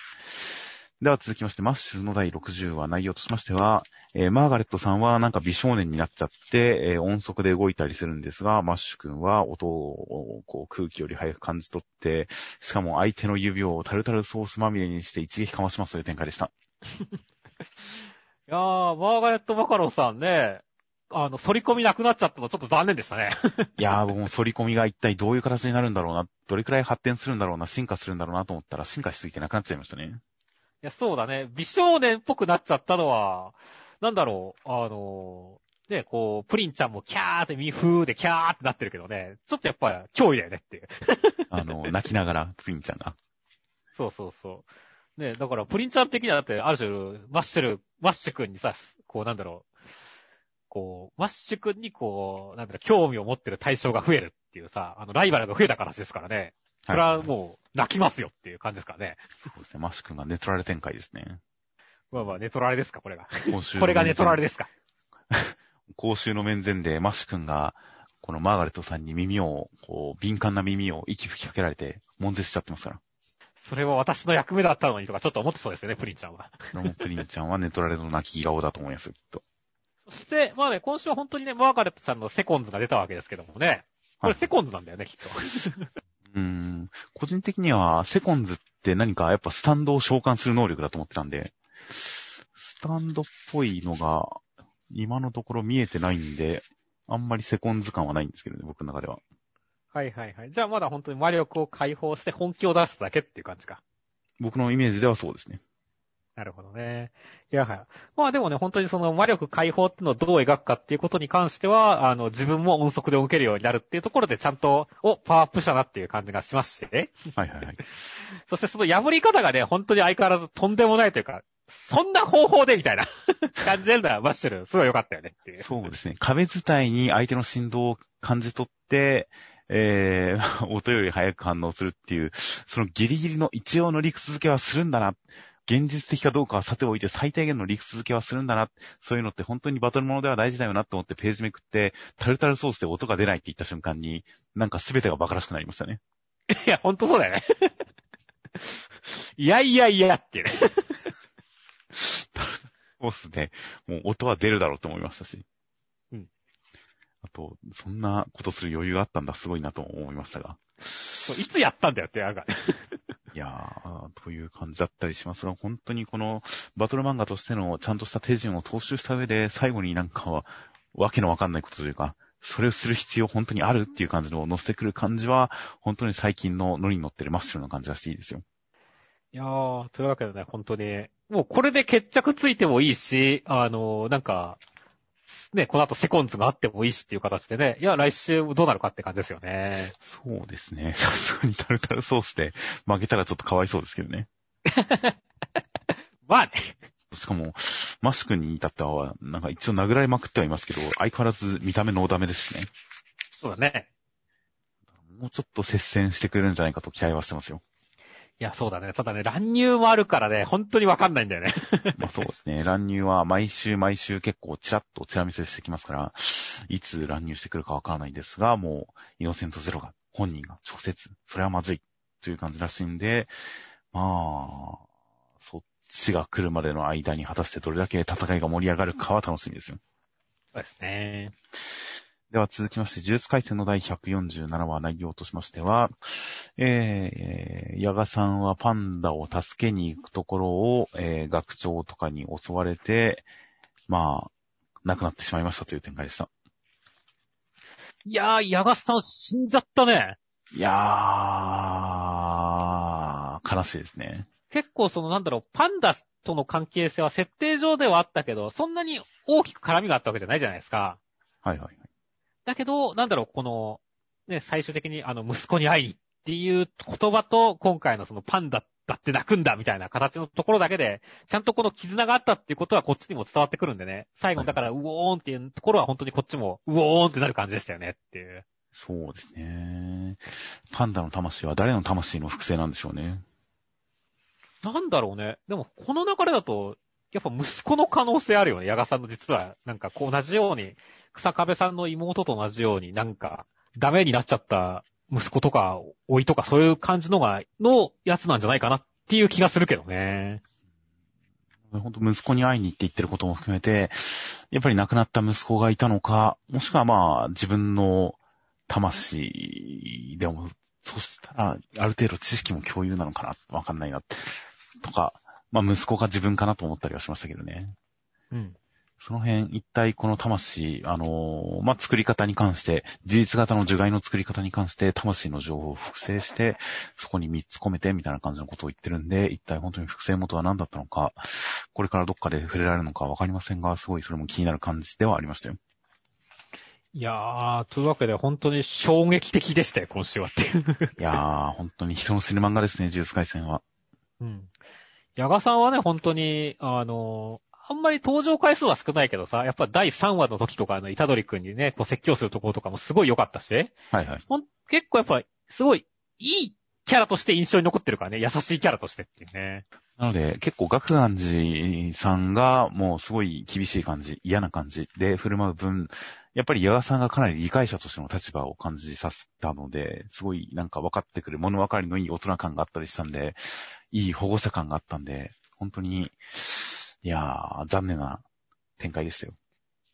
では続きまして、マッシュルの第60話内容としましては、えーマーガレットさんはなんか美少年になっちゃって、えー音速で動いたりするんですが、マッシュ君は音をこう空気より早く感じ取って、しかも相手の指をタルタルソースまみれにして一撃かましますという展開でした。[laughs] いやー、マーガレット・バカロンさんね、あの、反り込みなくなっちゃったのちょっと残念でしたね。[laughs] いやー、僕も反り込みが一体どういう形になるんだろうな、どれくらい発展するんだろうな、進化するんだろうなと思ったら、進化しすぎてなくなっちゃいましたね。いや、そうだね。美少年っぽくなっちゃったのは、なんだろう、あのー、ね、こう、プリンちゃんもキャーってミフーでキャーってなってるけどね、ちょっとやっぱ脅威だよねっていう。あの、泣きながら、プリンちゃんが。[laughs] そうそうそう。ね、だからプリンちゃん的にはだって、ある種、マッシュル、マッシュ君にさ、こうなんだろう、こう、マッシュ君にこう、なんだろう、興味を持ってる対象が増えるっていうさ、あの、ライバルが増えたからですからね。それはもう、泣きますよっていう感じですからね。そうですね。マッシュ君がネトラレ展開ですね。まあまあ、ネトラレですか、これが。[laughs] これがネトラレですか。公衆の面前でマッシュ君が、このマーガレットさんに耳を、こう、敏感な耳を息吹きかけられて、悶絶しちゃってますから。それは私の役目だったのにとかちょっと思ってそうですよね、プリンちゃんは。プリンちゃんはネトラレの泣き顔だと思いますよ、きっと。そして、まあね、今週は本当にね、マーガレットさんのセコンズが出たわけですけどもね。これセコンズなんだよね、きっと。[laughs] うーん。個人的には、セコンズって何かやっぱスタンドを召喚する能力だと思ってたんで、スタンドっぽいのが、今のところ見えてないんで、あんまりセコンズ感はないんですけどね、僕の中では。はいはいはい。じゃあまだ本当に魔力を解放して本気を出しただけっていう感じか。僕のイメージではそうですね。なるほどね。いや、はい。まあでもね、本当にその魔力解放っていうのをどう描くかっていうことに関しては、あの、自分も音速で受けるようになるっていうところでちゃんと、お、パワーアップしたなっていう感じがしますしね。はいはいはい。[laughs] そしてその破り方がね、本当に相変わらずとんでもないというか、そんな方法でみたいな [laughs] 感じでるのはマッシュル、すごい良かったよねっていう。そうですね。壁伝いに相手の振動を感じ取って、えー、[laughs] 音より早く反応するっていう、そのギリギリの一応の理屈付けはするんだな。現実的かどうかはさておいて最低限の理屈付けはするんだな。そういうのって本当にバトルものでは大事だよなと思ってページめくって、タルタルソースで音が出ないって言った瞬間に、なんか全てが馬鹿らしくなりましたね。いや、ほんとそうだよね。[laughs] いやいやいやっていうね。そうっすね。もう音は出るだろうと思いましたし。うん。あと、そんなことする余裕があったんだ、すごいなと思いましたが。いつやったんだよって、なんか。いやー、という感じだったりしますが、本当にこのバトル漫画としてのちゃんとした手順を踏襲した上で、最後になんかは、わけのわかんないことというか、それをする必要本当にあるっていう感じの乗せてくる感じは、本当に最近のノリに乗ってるマッシュルな感じがしていいですよ。いやー、というわけでね、本当に、もうこれで決着ついてもいいし、あのー、なんか、ね、この後セコンズがあってもいいしっていう形でね、いや、来週どうなるかって感じですよね。そうですね。[laughs] さすがにタルタルソースで負けたらちょっとかわいそうですけどね。[laughs] まあね。しかも、マスクに至っては、なんか一応殴られまくってはいますけど、相変わらず見た目ノーダメですしね。そうだね。もうちょっと接戦してくれるんじゃないかと期待はしてますよ。いや、そうだね。ただね、乱入もあるからね、本当にわかんないんだよね。[laughs] まあそうですね。乱入は毎週毎週結構チラッとチラ見せしてきますから、いつ乱入してくるかわからないんですが、もう、イノセントゼロが、本人が直接、それはまずい、という感じらしいんで、まあ、そっちが来るまでの間に果たしてどれだけ戦いが盛り上がるかは楽しみですよ。そうですね。では続きまして、呪術回戦の第147話内容としましては、えー、ヤガさんはパンダを助けに行くところを、えー、学長とかに襲われて、まあ、亡くなってしまいましたという展開でした。いやー、ヤガさん死んじゃったね。いやー、悲しいですね。結構そのなんだろう、パンダとの関係性は設定上ではあったけど、そんなに大きく絡みがあったわけじゃないじゃないですか。はいはいはい。だけど、なんだろう、この、ね、最終的にあの、息子に会いにっていう言葉と、今回のそのパンダだって泣くんだみたいな形のところだけで、ちゃんとこの絆があったっていうことはこっちにも伝わってくるんでね。最後だから、うおーんっていうところは本当にこっちも、うおーんってなる感じでしたよねっていう。そうですね。パンダの魂は誰の魂の複製なんでしょうね。なんだろうね。でも、この流れだと、やっぱ息子の可能性あるよね。ヤガさんの実は、なんかこう同じように、草壁さんの妹と同じように、なんか、ダメになっちゃった息子とか、老いとか、そういう感じのが、のやつなんじゃないかなっていう気がするけどね。本当息子に会いに行って言ってることも含めて、やっぱり亡くなった息子がいたのか、もしくはまあ、自分の魂でも、そしたら、ある程度知識も共有なのかなわかんないな。とか、まあ息子が自分かなと思ったりはしましたけどね。うん。その辺、一体この魂、あのー、まあ、作り方に関して、事実型の樹害の作り方に関して、魂の情報を複製して、そこに3つ込めて、みたいな感じのことを言ってるんで、一体本当に複製元は何だったのか、これからどっかで触れられるのかわかりませんが、すごいそれも気になる感じではありましたよ。いやー、というわけで本当に衝撃的でしたよ、今週はっていやー、本当に人の死ぬ漫画ですね、呪術回戦は。うん。ヤガさんはね、本当に、あのあんまり登場回数は少ないけどさ、やっぱ第3話の時とかのイタドリ君にね、こう説教するところとかもすごい良かったし、はいはい。ほん結構やっぱ、すごい、いいキャラとして印象に残ってるからね、優しいキャラとしてっていうね。なので、結構、学願寺さんが、もうすごい厳しい感じ、嫌な感じで振る舞う分、やっぱり矢賀さんがかなり理解者としての立場を感じさせたので、すごいなんか分かってくる物分かりのいい大人感があったりしたんで、いい保護者感があったんで、本当に、いやー、残念な展開でしたよ。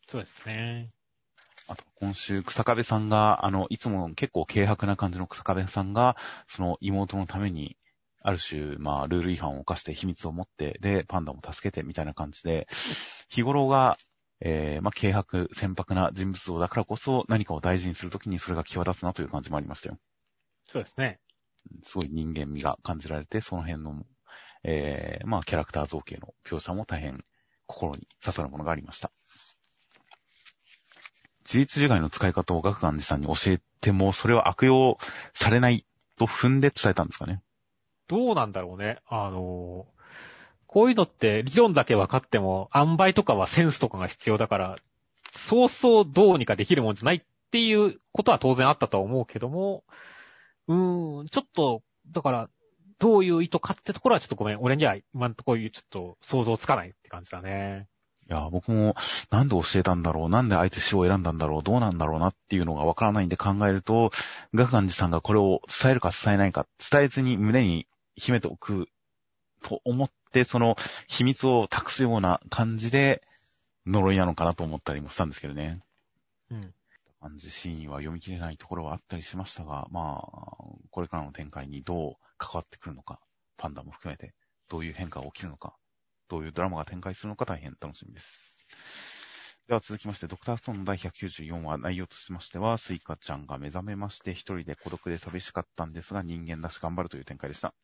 そうですね。あと、今週、草壁さんが、あの、いつも結構軽薄な感じの草壁さんが、その妹のために、ある種、まあ、ルール違反を犯して秘密を持って、で、パンダも助けてみたいな感じで、日頃が、えー、まあ、軽薄、船舶な人物像だからこそ、何かを大事にするときにそれが際立つなという感じもありましたよ。そうですね。すごい人間味が感じられて、その辺のえー、まあ、キャラクター造形の描写も大変心に刺さるものがありました。事実樹害の使い方を学願寺さんに教えても、それは悪用されないと踏んで伝えたんですかねどうなんだろうね。あのこういうのって理論だけ分かっても、塩梅とかはセンスとかが必要だから、そうそうどうにかできるもんじゃないっていうことは当然あったとは思うけども、うーん、ちょっと、だから、どういう意図かってところはちょっとごめん。俺には今んところちょっと想像つかないって感じだね。いや、僕もなんで教えたんだろう、なんで相手死を選んだんだろう、どうなんだろうなっていうのがわからないんで考えると、ガガンジさんがこれを伝えるか伝えないか、伝えずに胸に秘めておくと思って、その秘密を託すような感じで呪いなのかなと思ったりもしたんですけどね。うん。感じシーンは読み切れないところはあったりしましたが、まあ、これからの展開にどう関わってくるのかパンダも含めて、どういう変化が起きるのか、どういうドラマが展開するのか大変楽しみです。では続きまして、ドクターストーンの第194話、内容としましては、スイカちゃんが目覚めまして、一人で孤独で寂しかったんですが、人間らし頑張るという展開でした。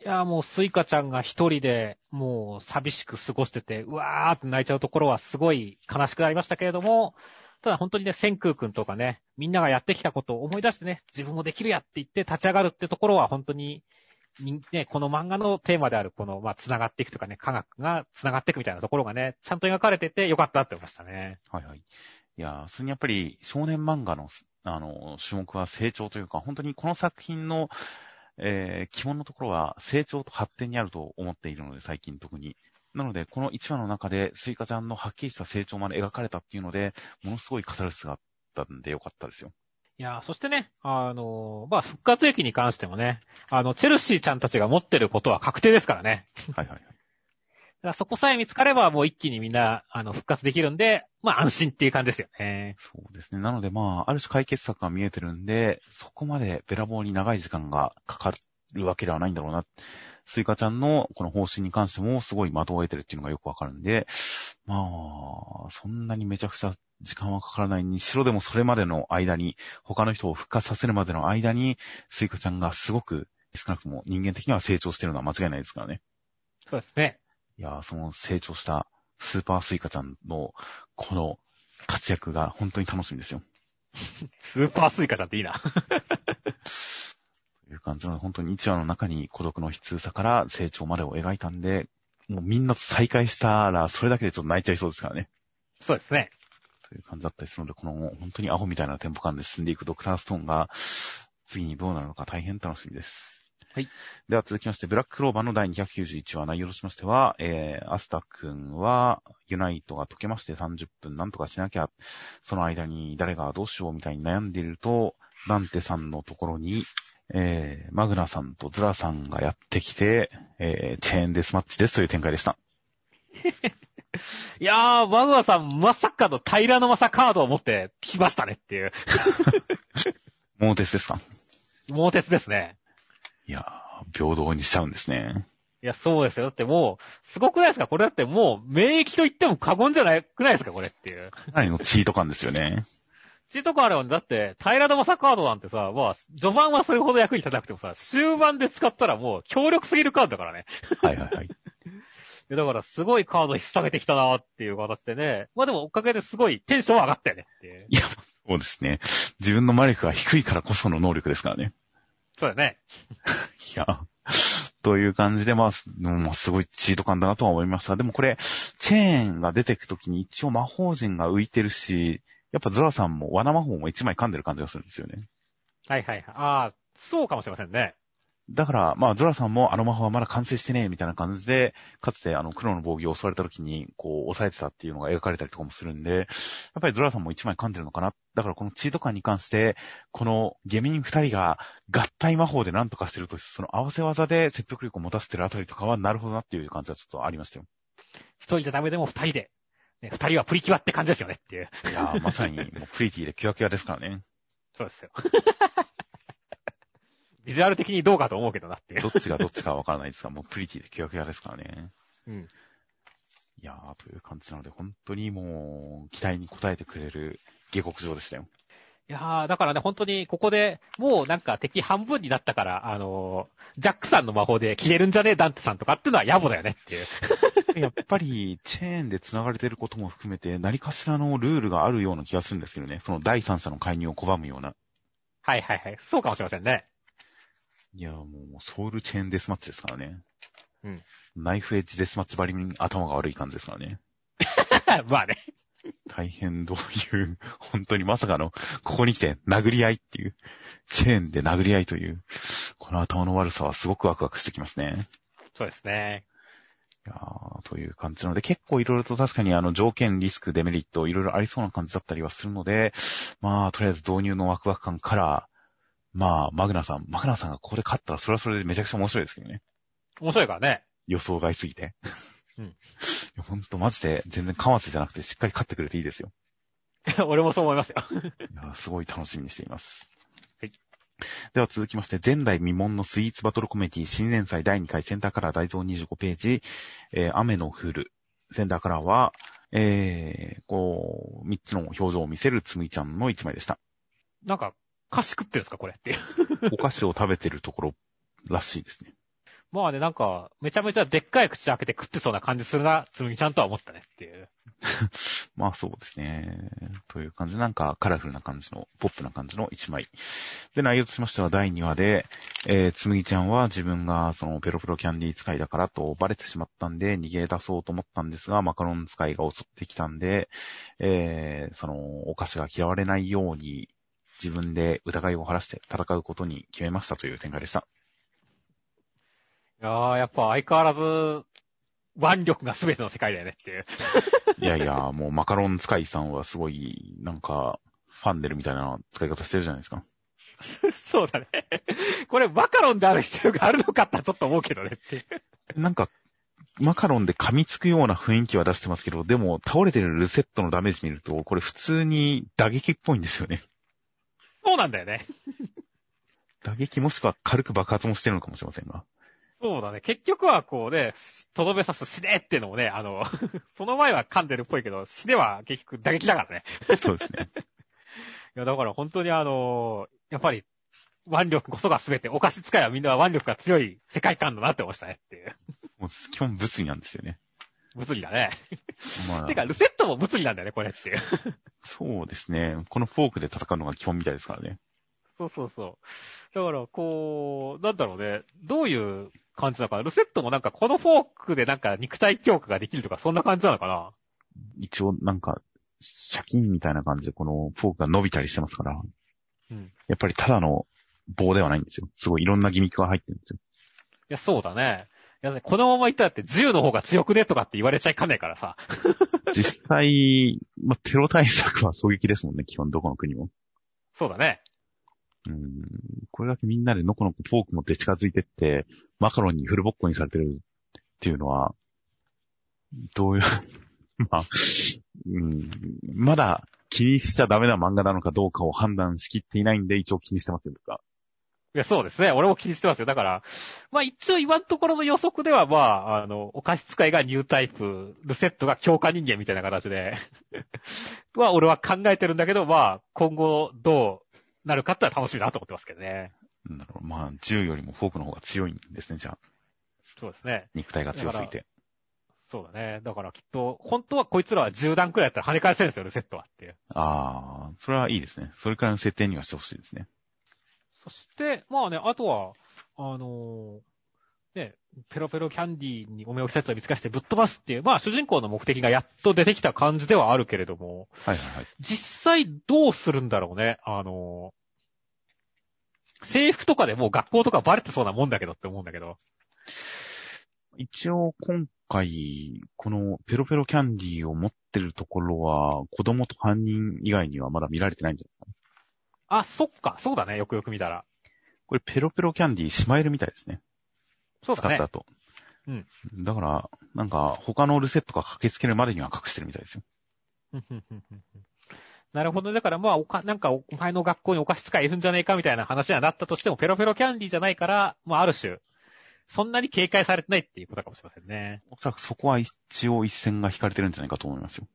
いや、もうスイカちゃんが一人で、もう寂しく過ごしてて、うわーって泣いちゃうところはすごい悲しくなりましたけれども、ただ本当にね、千空くんとかね、みんながやってきたことを思い出してね、自分もできるやって言って立ち上がるってところは本当に、ね、この漫画のテーマである、この、まあ、繋がっていくとかね、科学が繋がっていくみたいなところがね、ちゃんと描かれててよかったって思いましたね。はいはい。いや、それにやっぱり少年漫画の、あの、種目は成長というか、本当にこの作品の、えー、基本のところは成長と発展にあると思っているので、最近特に。なので、この1話の中で、スイカちゃんのはっきりした成長まで描かれたっていうので、ものすごいカタルシスがあったんでよかったですよ。いや、そしてね、あの、まあ、復活劇に関してもね、あの、チェルシーちゃんたちが持ってることは確定ですからね。はいはいはい。[laughs] そこさえ見つかれば、もう一気にみんな、あの、復活できるんで、まあ安心っていう感じですよね。そうですね。なのでまあ、ある種解決策が見えてるんで、そこまでべらぼうに長い時間がかかるわけではないんだろうな。スイカちゃんのこの方針に関してもすごい的を得てるっていうのがよくわかるんで、まあ、そんなにめちゃくちゃ時間はかからないにしろでもそれまでの間に、他の人を復活させるまでの間に、スイカちゃんがすごく少なくとも人間的には成長してるのは間違いないですからね。そうですね。いやー、その成長したスーパースイカちゃんのこの活躍が本当に楽しみですよ。[laughs] スーパースイカちゃんっていいな。という感じの、本当に1話の中に孤独の悲痛さから成長までを描いたんで、もうみんなと再会したら、それだけでちょっと泣いちゃいそうですからね。そうですね。という感じだったりするので、この本当にアホみたいなテンポ感で進んでいくドクターストーンが、次にどうなるのか大変楽しみです。はい。では続きまして、ブラッククローバーの第291話内容としましては、えー、アスタ君は、ユナイトが解けまして30分なんとかしなきゃ、その間に誰がどうしようみたいに悩んでいると、ダンテさんのところに、えー、マグナさんとズラさんがやってきて、えー、チェーンデスマッチですという展開でした。[laughs] いやー、マグワさん、まさかの平の正カードを持ってきましたねっていう。[laughs] モーテスですか？猛鉄ですね。いやー、平等にしちゃうんですね。いや、そうですよ。だってもう、すごくないですか？これだってもう、免疫と言っても過言じゃないくないですか？これっていう。かなりのチート感ですよね。チート感あればね、だって、平の正カードなんてさ、まあ、序盤はそれほど役に立たなくてもさ、終盤で使ったらもう強力すぎるカードだからね。はいはいはい。[laughs] だからすごいカード引っ提げてきたなっていう形でね。まあでもおかげですごいテンションは上がったよねっていや、そうですね。自分の魔力が低いからこその能力ですからね。そうだよね。[laughs] いや、という感じで、まあすごいチート感だなとは思いました。でもこれ、チェーンが出てくときに一応魔法陣が浮いてるし、やっぱズラさんも罠魔法も一枚噛んでる感じがするんですよね。はいはいはい。ああ、そうかもしれませんね。だから、まあ、ゾラさんもあの魔法はまだ完成してねえみたいな感じで、かつてあの黒の防御を襲われた時に、こう、抑えてたっていうのが描かれたりとかもするんで、やっぱりゾラさんも一枚噛んでるのかな。だからこのチート感に関して、このゲミン二人が合体魔法で何とかしてると、その合わせ技で説得力を持たせてるあたりとかはなるほどなっていう感じはちょっとありましたよ。一人じゃダメでも二人で。ね、二人はプリキュアって感じですよねっていう。いやー、まさにもうプリティでキュアキュアですからね。そうですよ。[laughs] ビジュアル的にどうかと思うけどなっていう。どっちがどっちかはわからないですが、もうプリティでキュアキュアですからね。うん。いやー、という感じなので、本当にもう、期待に応えてくれる下克上でしたよ。いやー、だからね、本当にここで、もうなんか敵半分になったから、あのージャックさんの魔法で消えるんじゃねえダンテさんとかっていうのは野暮だよねっていう。[laughs] やっぱり、チェーンで繋がれてることも含めて、何かしらのルールがあるような気がするんですけどね。その第三者の介入を拒むような。はいはいはい。そうかもしれませんね。いや、もう、ソウルチェーンデスマッチですからね。うん。ナイフエッジデスマッチばりに頭が悪い感じですからね。[laughs] まあね。大変どういう、[laughs] 本当にまさかの、ここに来て殴り合いっていう、チェーンで殴り合いという、この頭の悪さはすごくワクワクしてきますね。そうですね。いやーという感じなので、結構いろいろと確かにあの条件、リスク、デメリット、いろいろありそうな感じだったりはするので、まあ、とりあえず導入のワクワク感から、まあ、マグナさん、マグナさんがここで勝ったら、それはそれでめちゃくちゃ面白いですけどね。面白いからね。予想外すぎて。うんいや。ほんとマジで全然カマセじゃなくてしっかり勝ってくれていいですよ。[laughs] 俺もそう思いますよ。いやーすごい楽しみにしています。はい。では続きまして、前代未聞のスイーツバトルコメディ新年祭第2回センターカラー大蔵25ページ、えー雨の降る。センターカラーは、えー、こう、3つの表情を見せるつむぎちゃんの1枚でした。なんか、菓子食ってるんですかこれって。お菓子を食べてるところらしいですね。まあね、なんか、めちゃめちゃでっかい口開けて食ってそうな感じするな、つむぎちゃんとは思ったねっていう。[laughs] まあそうですね。という感じ、なんかカラフルな感じの、ポップな感じの1枚。で、内容としましては第2話で、えー、つむぎちゃんは自分がそのペロペロキャンディー使いだからとバレてしまったんで逃げ出そうと思ったんですが、マカロン使いが襲ってきたんで、えー、そのお菓子が嫌われないように自分で疑いを晴らして戦うことに決めましたという展開でした。いやー、やっぱ相変わらず、腕力が全ての世界だよねっていう。いやいや、もうマカロン使いさんはすごい、なんか、ファンデルみたいな使い方してるじゃないですか。[laughs] そうだね。これ、マカロンである必要があるのかってちょっと思うけどねっていう。なんか、マカロンで噛みつくような雰囲気は出してますけど、でも倒れてるルセットのダメージ見ると、これ普通に打撃っぽいんですよね。そうなんだよね。[laughs] 打撃もしくは軽く爆発もしてるのかもしれませんが。そうだね。結局はこうね、とどめさす死ねっていうのもね、あの、[laughs] その前は噛んでるっぽいけど、死ねは結局打撃だからね。そうですね。[laughs] いや、だから本当にあの、やっぱり、腕力こそが全て、お菓子使いはみんな腕力が強い世界観だなって思いましたねっていう。もう基本物理なんですよね。物理だね。まあ [laughs] てか、ルセットも物理なんだよね、これっていう。そうですね。このフォークで戦うのが基本みたいですからね。そうそうそう。だから、こう、なんだろうね、どういう感じなのかな。ルセットもなんかこのフォークでなんか肉体強化ができるとか、そんな感じなのかな？一応なんか、シャキンみたいな感じでこのフォークが伸びたりしてますから、うん。やっぱりただの棒ではないんですよ。すごいいろんなギミックが入ってるんですよ。いや、そうだね。いやね、このままいったらって銃の方が強くねとかって言われちゃいかねえからさ。[laughs] 実際、まあ、テロ対策は狙撃ですもんね、基本どこの国も。そうだね。これだけみんなでのこのこフォーク持って近づいてって、マカロンにフルボッコにされてるっていうのは、どういう、[laughs] まあ、うん、まだ気にしちゃダメな漫画なのかどうかを判断しきっていないんで、一応気にしてますよ、僕は。いや、そうですね。俺も気にしてますよ。だから、まあ一応今のところの予測では、まあ、あの、お菓子使いがニュータイプ、ルセットが強化人間みたいな形で、[laughs] は俺は考えてるんだけど、まあ、今後どうなるかってのは楽しみだなと思ってますけどね。なんだろう、まあ、銃よりもフォークの方が強いんですね、じゃあ。そうですね。肉体が強すぎて。そうだね。だからきっと、本当はこいつらは10段くらいやったら跳ね返せるんですよ、ルセットはっていう。ああ、それはいいですね。それくらいの設定にはしてほしいですね。そして、まあね、あとは、あのーね、ペロペロキャンディーにお目をきたやつを見つかしてぶっ飛ばすっていう、まあ主人公の目的がやっと出てきた感じではあるけれども、はいはいはい。実際どうするんだろうね。あのー制服とかでもう学校とかバレてそうなもんだけどって思うんだけど。一応今回、このペロペロキャンディーを持ってるところは、子供と犯人以外にはまだ見られてないんじゃないですか。あ、そっか、そうだね、よくよく見たら。これペロペロキャンディーしまえるみたいですね。そうだね使った。後。うん。だから、なんか、他のルセットが駆けつけるまでには隠してるみたいですよ。[laughs] なるほど。だからまあ、おか、なんかお前の学校にお菓子使いいるんじゃねえかみたいな話にはなったとしても、ペロペロキャンディーじゃないから、まあある種、そんなに警戒されてないっていうことかもしれませんね。おそらくそこは一応一線が引かれてるんじゃないかと思いますよ。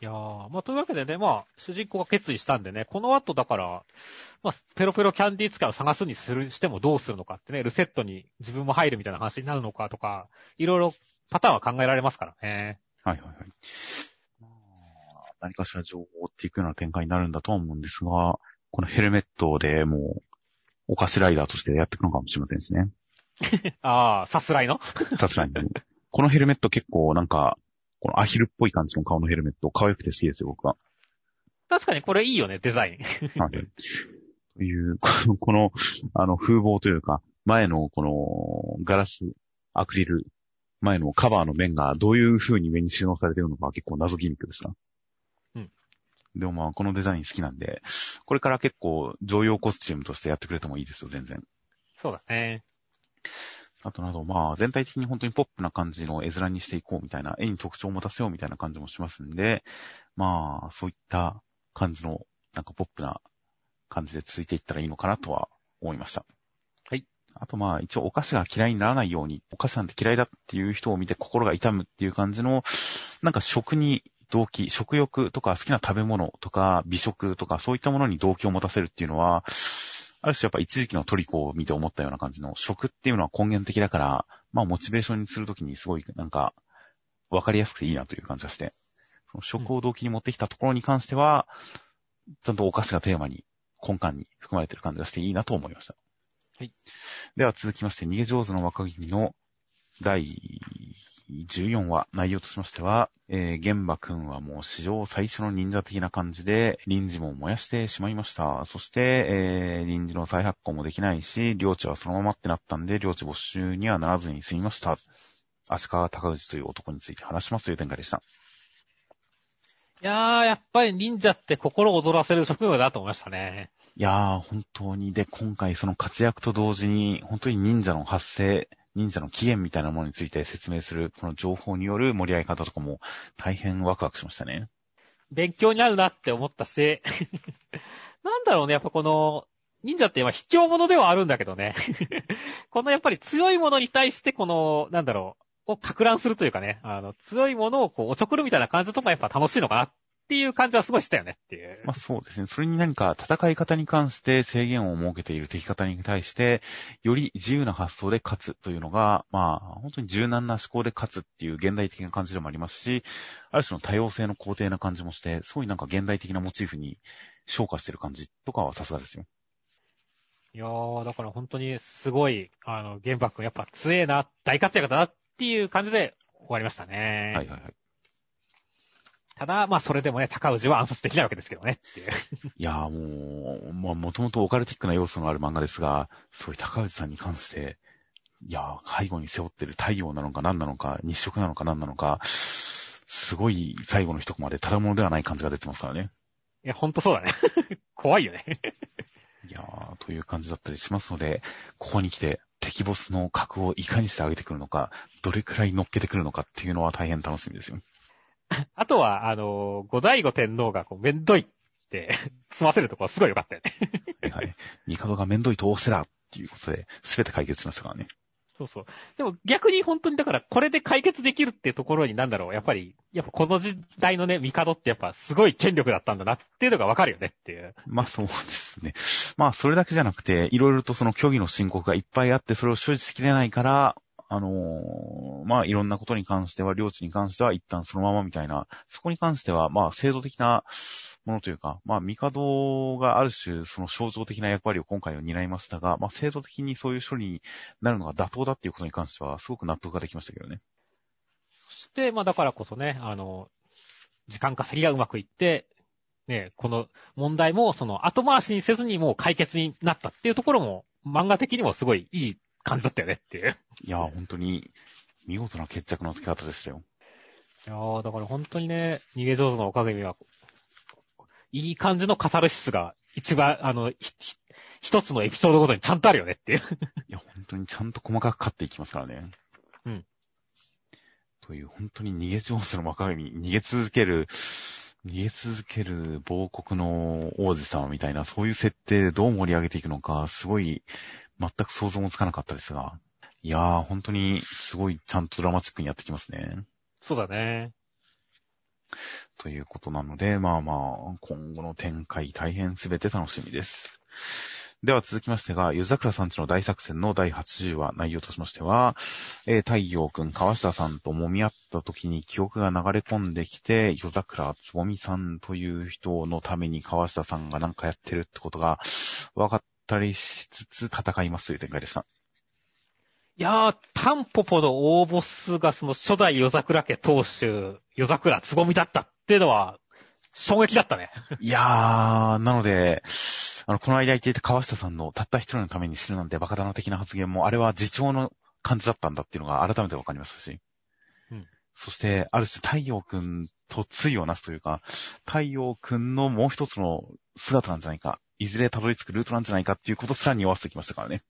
いやー、まあというわけでね、まあ、主人公が決意したんでね、この後だから、まあ、ペロペロキャンディー使いを探すにする、してもどうするのかってね、ルセットに自分も入るみたいな話になるのかとか、いろいろパターンは考えられますからね。はいはいはい。まあ何かしら情報を追っていくような展開になるんだとは思うんですが、このヘルメットでもう、お菓子ライダーとしてやっていくのかもしれませんしね。[laughs] ああ、さすらいの？さすがに。このヘルメット結構なんか、このアヒルっぽい感じの顔のヘルメット、可愛くて好きですよ、僕は。確かにこれいいよね、デザイン。[laughs] はい。という、この、このあの、風貌というか、前のこの、ガラス、アクリル、前のカバーの面がどういう風に上に収納されているのかは結構謎ギミックですが。うん。でもまあ、このデザイン好きなんで、これから結構、常用コスチュームとしてやってくれてもいいですよ、全然。そうだね。あとなど、まあ、全体的に本当にポップな感じの絵面にしていこうみたいな、絵に特徴を持たせようみたいな感じもしますんで、まあ、そういった感じの、なんかポップな感じで続いていったらいいのかなとは思いました。はい。あとまあ一応お菓子が嫌いにならないように、お菓子なんて嫌いだっていう人を見て心が痛むっていう感じの、なんか食に動機、食欲とか好きな食べ物とか美食とかそういったものに動機を持たせるっていうのは、ある種やっぱ一時期のトリコを見て思ったような感じの食っていうのは根源的だから、まあモチベーションにするときにすごいなんかわかりやすくていいなという感じがして、その食を動機に持ってきたところに関しては、ちゃんとお菓子がテーマに、根幹に含まれている感じがしていいなと思いました。はい。では続きまして、逃げ上手の若君の第14話、内容としましては、えー、玄馬くんはもう史上最初の忍者的な感じで、臨時も燃やしてしまいました。そして、えー、臨時の再発行もできないし、領地はそのままってなったんで、領地没収にはならずに済みました。足利高氏という男について話しますという展開でした。いやー、やっぱり忍者って心躍らせる職業だと思いましたね。いやー、本当に、で、今回その活躍と同時に、本当に忍者の発生、忍者の起源みたいなものについて説明する、この情報による盛り上げ方とかも大変ワクワクしましたね。勉強になるなって思ったし、[laughs] なんだろうね、やっぱこの、忍者って今卑怯者ではあるんだけどね。[laughs] このやっぱり強いものに対してこの、なんだろう、を格乱するというかね、あの、強いものをこう、おちょくるみたいな感じとかやっぱ楽しいのかなっていう感じはすごいしたよねっていう。まあそうですね。それに何か戦い方に関して制限を設けている敵方に対して、より自由な発想で勝つというのが、まあ本当に柔軟な思考で勝つっていう現代的な感じでもありますし、ある種の多様性の肯定な感じもして、すごいなんか現代的なモチーフに昇華してる感じとかはさすがですよ。いやー、だから本当にすごい、あの、玄白くんやっぱ強えな、大活躍だなっていう感じで終わりましたね。はいはいはい。ただ、まあそれでもね、高氏は暗殺できないわけですけどねっていう。いやーもう、まあもともとオカルティックな要素のある漫画ですが、そういう高内さんに関して、いやー背後に背負ってる太陽なのか何なのか、日食なのか何なのか、すごい最後の一コマでただものではない感じが出てますからね。いや、ほんとそうだね。[laughs] 怖いよね。いやー、という感じだったりしますので、ここに来て敵ボスの格をいかにして上げてくるのか、どれくらい乗っけてくるのかっていうのは大変楽しみですよ。[laughs] あとは、あの、五醍醐天皇がこう、めんどいって、[laughs] 済ませるところすごい良かったよね。はい。帝が面倒いと仰せだっていうことで、すべて解決しましたからね。そうそう。でも逆に本当にだからこれで解決できるっていうところになんだろう、やっぱり、やっぱこの時代のね、帝ってやっぱすごい権力だったんだなっていうのがわかるよねっていう。まあそうですね。まあそれだけじゃなくて、いろいろとその虚偽の申告がいっぱいあって、それを処理しきれないから、あのまあいろんなことに関しては、領地に関しては一旦そのままみたいな、そこに関しては、まあ制度的なものというか、まあ帝がある種その象徴的な役割を今回は担いましたが、まあ制度的にそういう処理になるのが妥当だっていうことに関しては、すごく納得ができましたけどね。そして、まあだからこそね、あの、時間稼ぎがうまくいって、ね、この問題もその後回しにせずにもう解決になったっていうところも、漫画的にもすごいいい感じだったよねっていう。いやー、本当に見事な決着のつけ方でしたよ。いやー、だから本当にね、逃げ上手のおかげには、いい感じのカタルシスが一番、あの、一つのエピソードごとにちゃんとあるよねっていう。[laughs] いや、本当にちゃんと細かく勝っていきますからね。うん。という、本当に逃げ上手の若神、逃げ続ける、逃げ続ける亡国の王子様みたいな、そういう設定でどう盛り上げていくのか、すごい、全く想像もつかなかったですが。いやー、本当に、すごいちゃんとドラマチックにやってきますね。そうだね。ということなので、まあまあ、今後の展開大変すべて楽しみです。では続きましてが、湯桜さんちの大作戦の第80話内容としましては、えー太陽くん、川下さんと揉み合った時に記憶が流れ込んできて、夜桜つぼみさんという人のために川下さんがなんかやってるってことが分かったりしつつ戦いますという展開でした。いやー、タンポポの大ボスがその初代夜桜家当主、夜桜つぼみだったっていうのは、衝撃だったね。いやー、なので、あの、この間言っていた川下さんのたった一人のために死ぬなんてバカだな的な発言も、あれは自重の感じだったんだっていうのが改めてわかりましたし。うんそして、ある種太陽くんと対をなすというか、太陽くんのもう一つの姿なんじゃないか、いずれたどり着くルートなんじゃないかっていうことすらに合わせてきましたからね。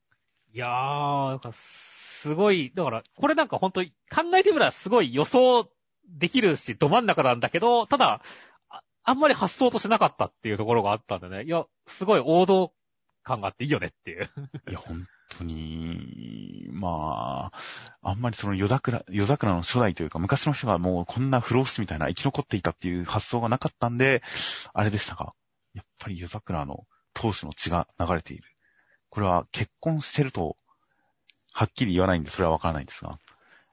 いやー、なんかすごい、だから、これなんか本当に考えてみればすごい予想できるし、ど真ん中なんだけど、ただ、ああんまり発想としてなかったっていうところがあったんでね。いや、すごい王道感があっていいよねっていう。いや、本当に、まあ、あんまりその夜桜、夜桜の初代というか、昔の人がもうこんな不老不死みたいな生き残っていたっていう発想がなかったんで、あれでしたが、やっぱり夜桜の当主の血が流れている。これは結婚してると、はっきり言わないんで、それはわからないんですが、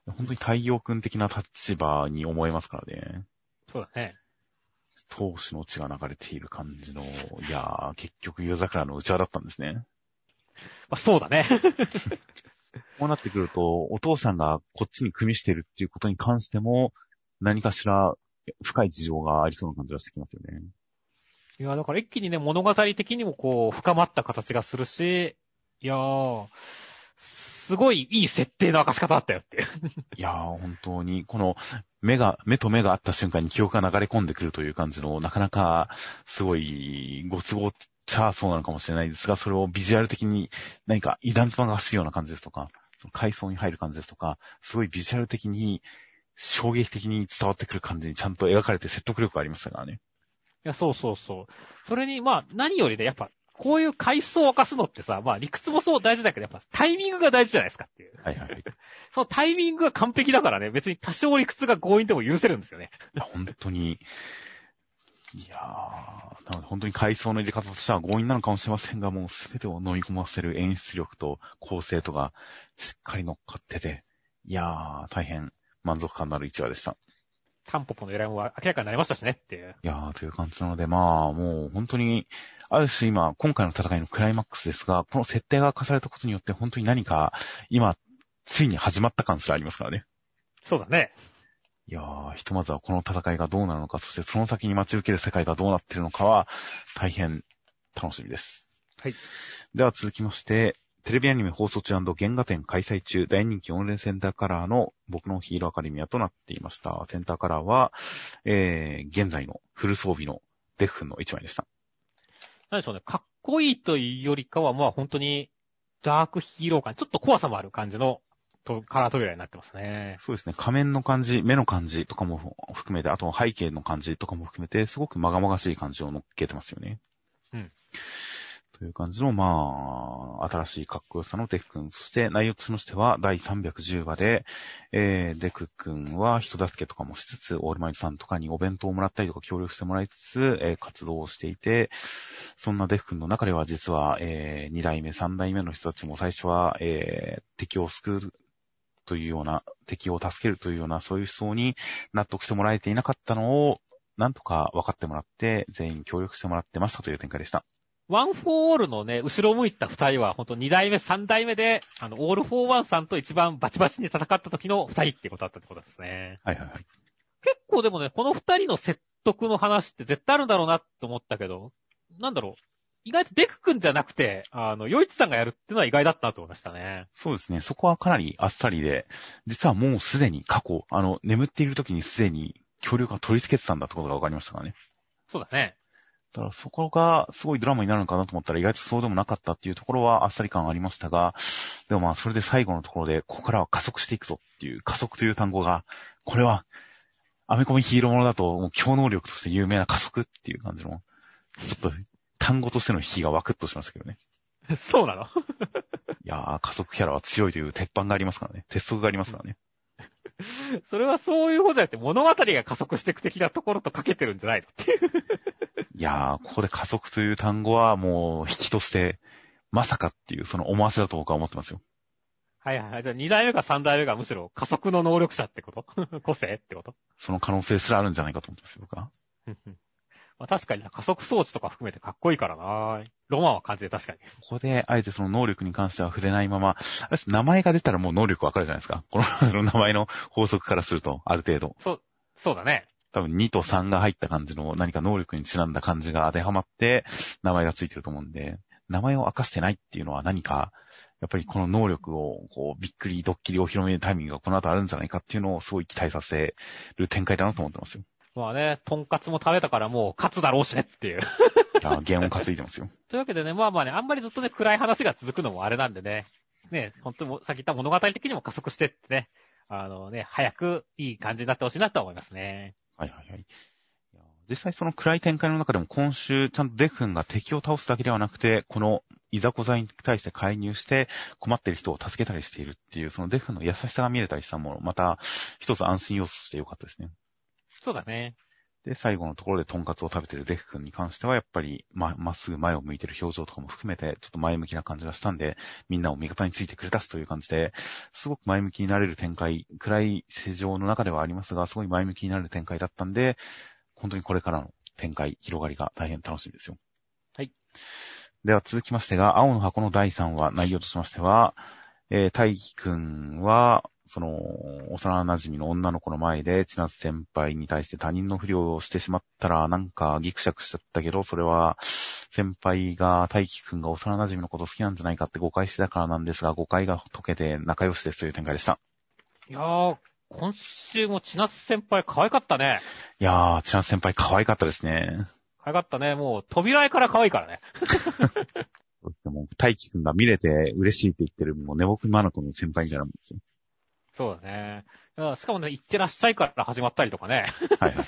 本当に太陽君的な立場に思えますからね。そうだね。当主の血が流れている感じの、いやー、結局夜桜の内輪だったんですね。まあ、そうだね。[laughs] こうなってくると、お父さんがこっちに組みしてるっていうことに関しても、何かしら深い事情がありそうな感じがしてきますよね。いや、だから一気にね、物語的にもこう、深まった形がするし、いやー、すごいいい設定の明かし方だったよっていう。いやー、本当に、この、目が、目と目が合った瞬間に記憶が流れ込んでくるという感じの、なかなか、すごい、ご都合っちゃそうなのかもしれないですが、それをビジュアル的に何か、異段妻が走るような感じですとか、その階層に入る感じですとか、すごいビジュアル的に、衝撃的に伝わってくる感じにちゃんと描かれて説得力がありましたからね。いや、そうそうそう。それに、まあ、何よりね、やっぱ、こういう階層を明かすのってさ、まあ理屈もそう大事だけど、やっぱタイミングが大事じゃないですかっていう。はいはいはい。い [laughs] そのタイミングが完璧だからね、別に多少理屈が強引でも許せるんですよね。や、本当に、いやー、なので本当に階層の入れ方としては強引なのかもしれませんが、もうすべてを飲み込ませる演出力と構成とか、しっかり乗っかってて、いやー、大変満足感のある一話でした。タンポポの由来も明らかになりましたしねっていう。いやー、という感じなので、まあ、もう本当に、ある種今、今回の戦いのクライマックスですが、この設定が課されたことによって本当に何か、今、ついに始まった感すらありますからね。そうだね。いやー、ひとまずはこの戦いがどうなるのか、そしてその先に待ち受ける世界がどうなっているのかは、大変楽しみです。はい。では続きまして、テレビアニメ放送中原画展開催中、大人気オンレンセンターカラーの僕のヒーローアカデミアとなっていました。センターカラーは、えー、現在のフル装備のデフンの一枚でした。なんでしょうね。かっこいいというよりかは、まあ本当に、ダークヒーロー感、ちょっと怖さもある感じの、とカラー扉になってますね。そうですね。仮面の感じ、目の感じとかも含めて、あと背景の感じとかも含めて、すごくまがまがしい感じを乗っけてますよね。うん。という感じの、まあ、新しいかっこよさのデク君。そして内容としましては、第310話で、えー、デク君は人助けとかもしつつ、オールマイトさんとかにお弁当をもらったりとか協力してもらいつつ、えー、活動をしていて、そんなデク君の中では実は、えー、2代目、3代目の人たちも最初は、えー、敵を救うというような、敵を助けるというような、そういう思想に納得してもらえていなかったのを、なんとか分かってもらって、全員協力してもらってましたという展開でした。ワン・フォー・オールのね、後ろを向いた二人は、本当二代目、三代目で、あの、オール・フォー・ワンさんと一番バチバチに戦った時の二人ってことだったってことですね。はいはいはい。結構でもね、この二人の説得の話って絶対あるんだろうなと思ったけど、なんだろう。意外とデク君じゃなくて、あの、ヨイチさんがやるっていうのは意外だったなと思いましたね。そうですね。そこはかなりあっさりで、実はもうすでに過去、あの、眠っている時にすでに協力が取り付けてたんだってことが分かりましたからね。そうだね。だからそこがすごいドラマになるのかなと思ったら意外とそうでもなかったっていうところはあっさり感ありましたが、でもまあそれで最後のところで、ここからは加速していくぞっていう加速という単語が、これは、アメコミヒーローものだともう強能力として有名な加速っていう感じの、ちょっと単語としての火がワクッとしましたけどね。[laughs] そうなの？[laughs] いやー、加速キャラは強いという鉄板がありますからね。鉄則がありますからね。[laughs] それはそういうことじゃなくて、物語が加速していく的なところとかけてるんじゃないのっていう。いやー、ここで加速という単語はもう引きとして、まさかっていうその思わせだと僕は思ってますよ。はいはいはい。じゃあ二代目か三代目がむしろ加速の能力者ってこと？[laughs] 個性ってこと？その可能性すらあるんじゃないかと思ってますよ、僕は。まあ確かに加速装置とか含めてかっこいいからなロマンは感じて確かに。ここで、あえてその能力に関しては触れないまま、名前が出たらもう能力わかるじゃないですか。この名前の法則からすると、ある程度。そう、そうだね。多分2と3が入った感じの何か能力にちなんだ感じが当てはまって、名前がついてると思うんで、名前を明かしてないっていうのは何か、やっぱりこの能力を、こう、びっくり、ドッキリを広めるタイミングがこの後あるんじゃないかっていうのをすごい期待させる展開だなと思ってますよ。まあね、トンカツも食べたからもう勝つだろうしねっていう。あ弦を担いでますよ。というわけでね、まあまあね、あんまりずっとね、暗い話が続くのもあれなんでね、ね、本当にもさっき言った物語的にも加速してってね、あのね、早くいい感じになってほしいなと思いますね。はいはいはい。実際その暗い展開の中でも今週ちゃんとデク君が敵を倒すだけではなくて、このいざこざに対して介入して困っている人を助けたりしているっていう、そのデフの優しさが見れたりしたもの、また一つ安心要素としてよかったですね。そうだね。で、最後のところでトンカツを食べてるデフ君に関しては、やっぱり、ま、まっすぐ前を向いてる表情とかも含めて、ちょっと前向きな感じがしたんで、みんなを味方についてくれたしという感じで、すごく前向きになれる展開、暗い世情の中ではありますが、すごい前向きになれる展開だったんで、本当にこれからの展開、広がりが大変楽しみですよ。はい。では続きましてが、青の箱の第3話、内容としましては、えー、大輝くんは、その、幼馴染の女の子の前で、千夏先輩に対して他人の不良をしてしまったら、なんかギクシャクしちゃったけど、それは、先輩が、大輝くんが幼馴染のこと好きなんじゃないかって誤解してたからなんですが、誤解が解けて仲良しですという展開でした。いやー、今週も千夏先輩可愛かったね。いやー、千夏先輩可愛かったですね。可愛かったね。もう、扉絵から可愛いからね。[laughs] でも、大輝くんが見れて嬉しいって言ってる、もう、寝ぼくまの子の先輩みたいなもんですよ。そうだね。しかもね、行ってらっしゃいから始まったりとかね。はいはい。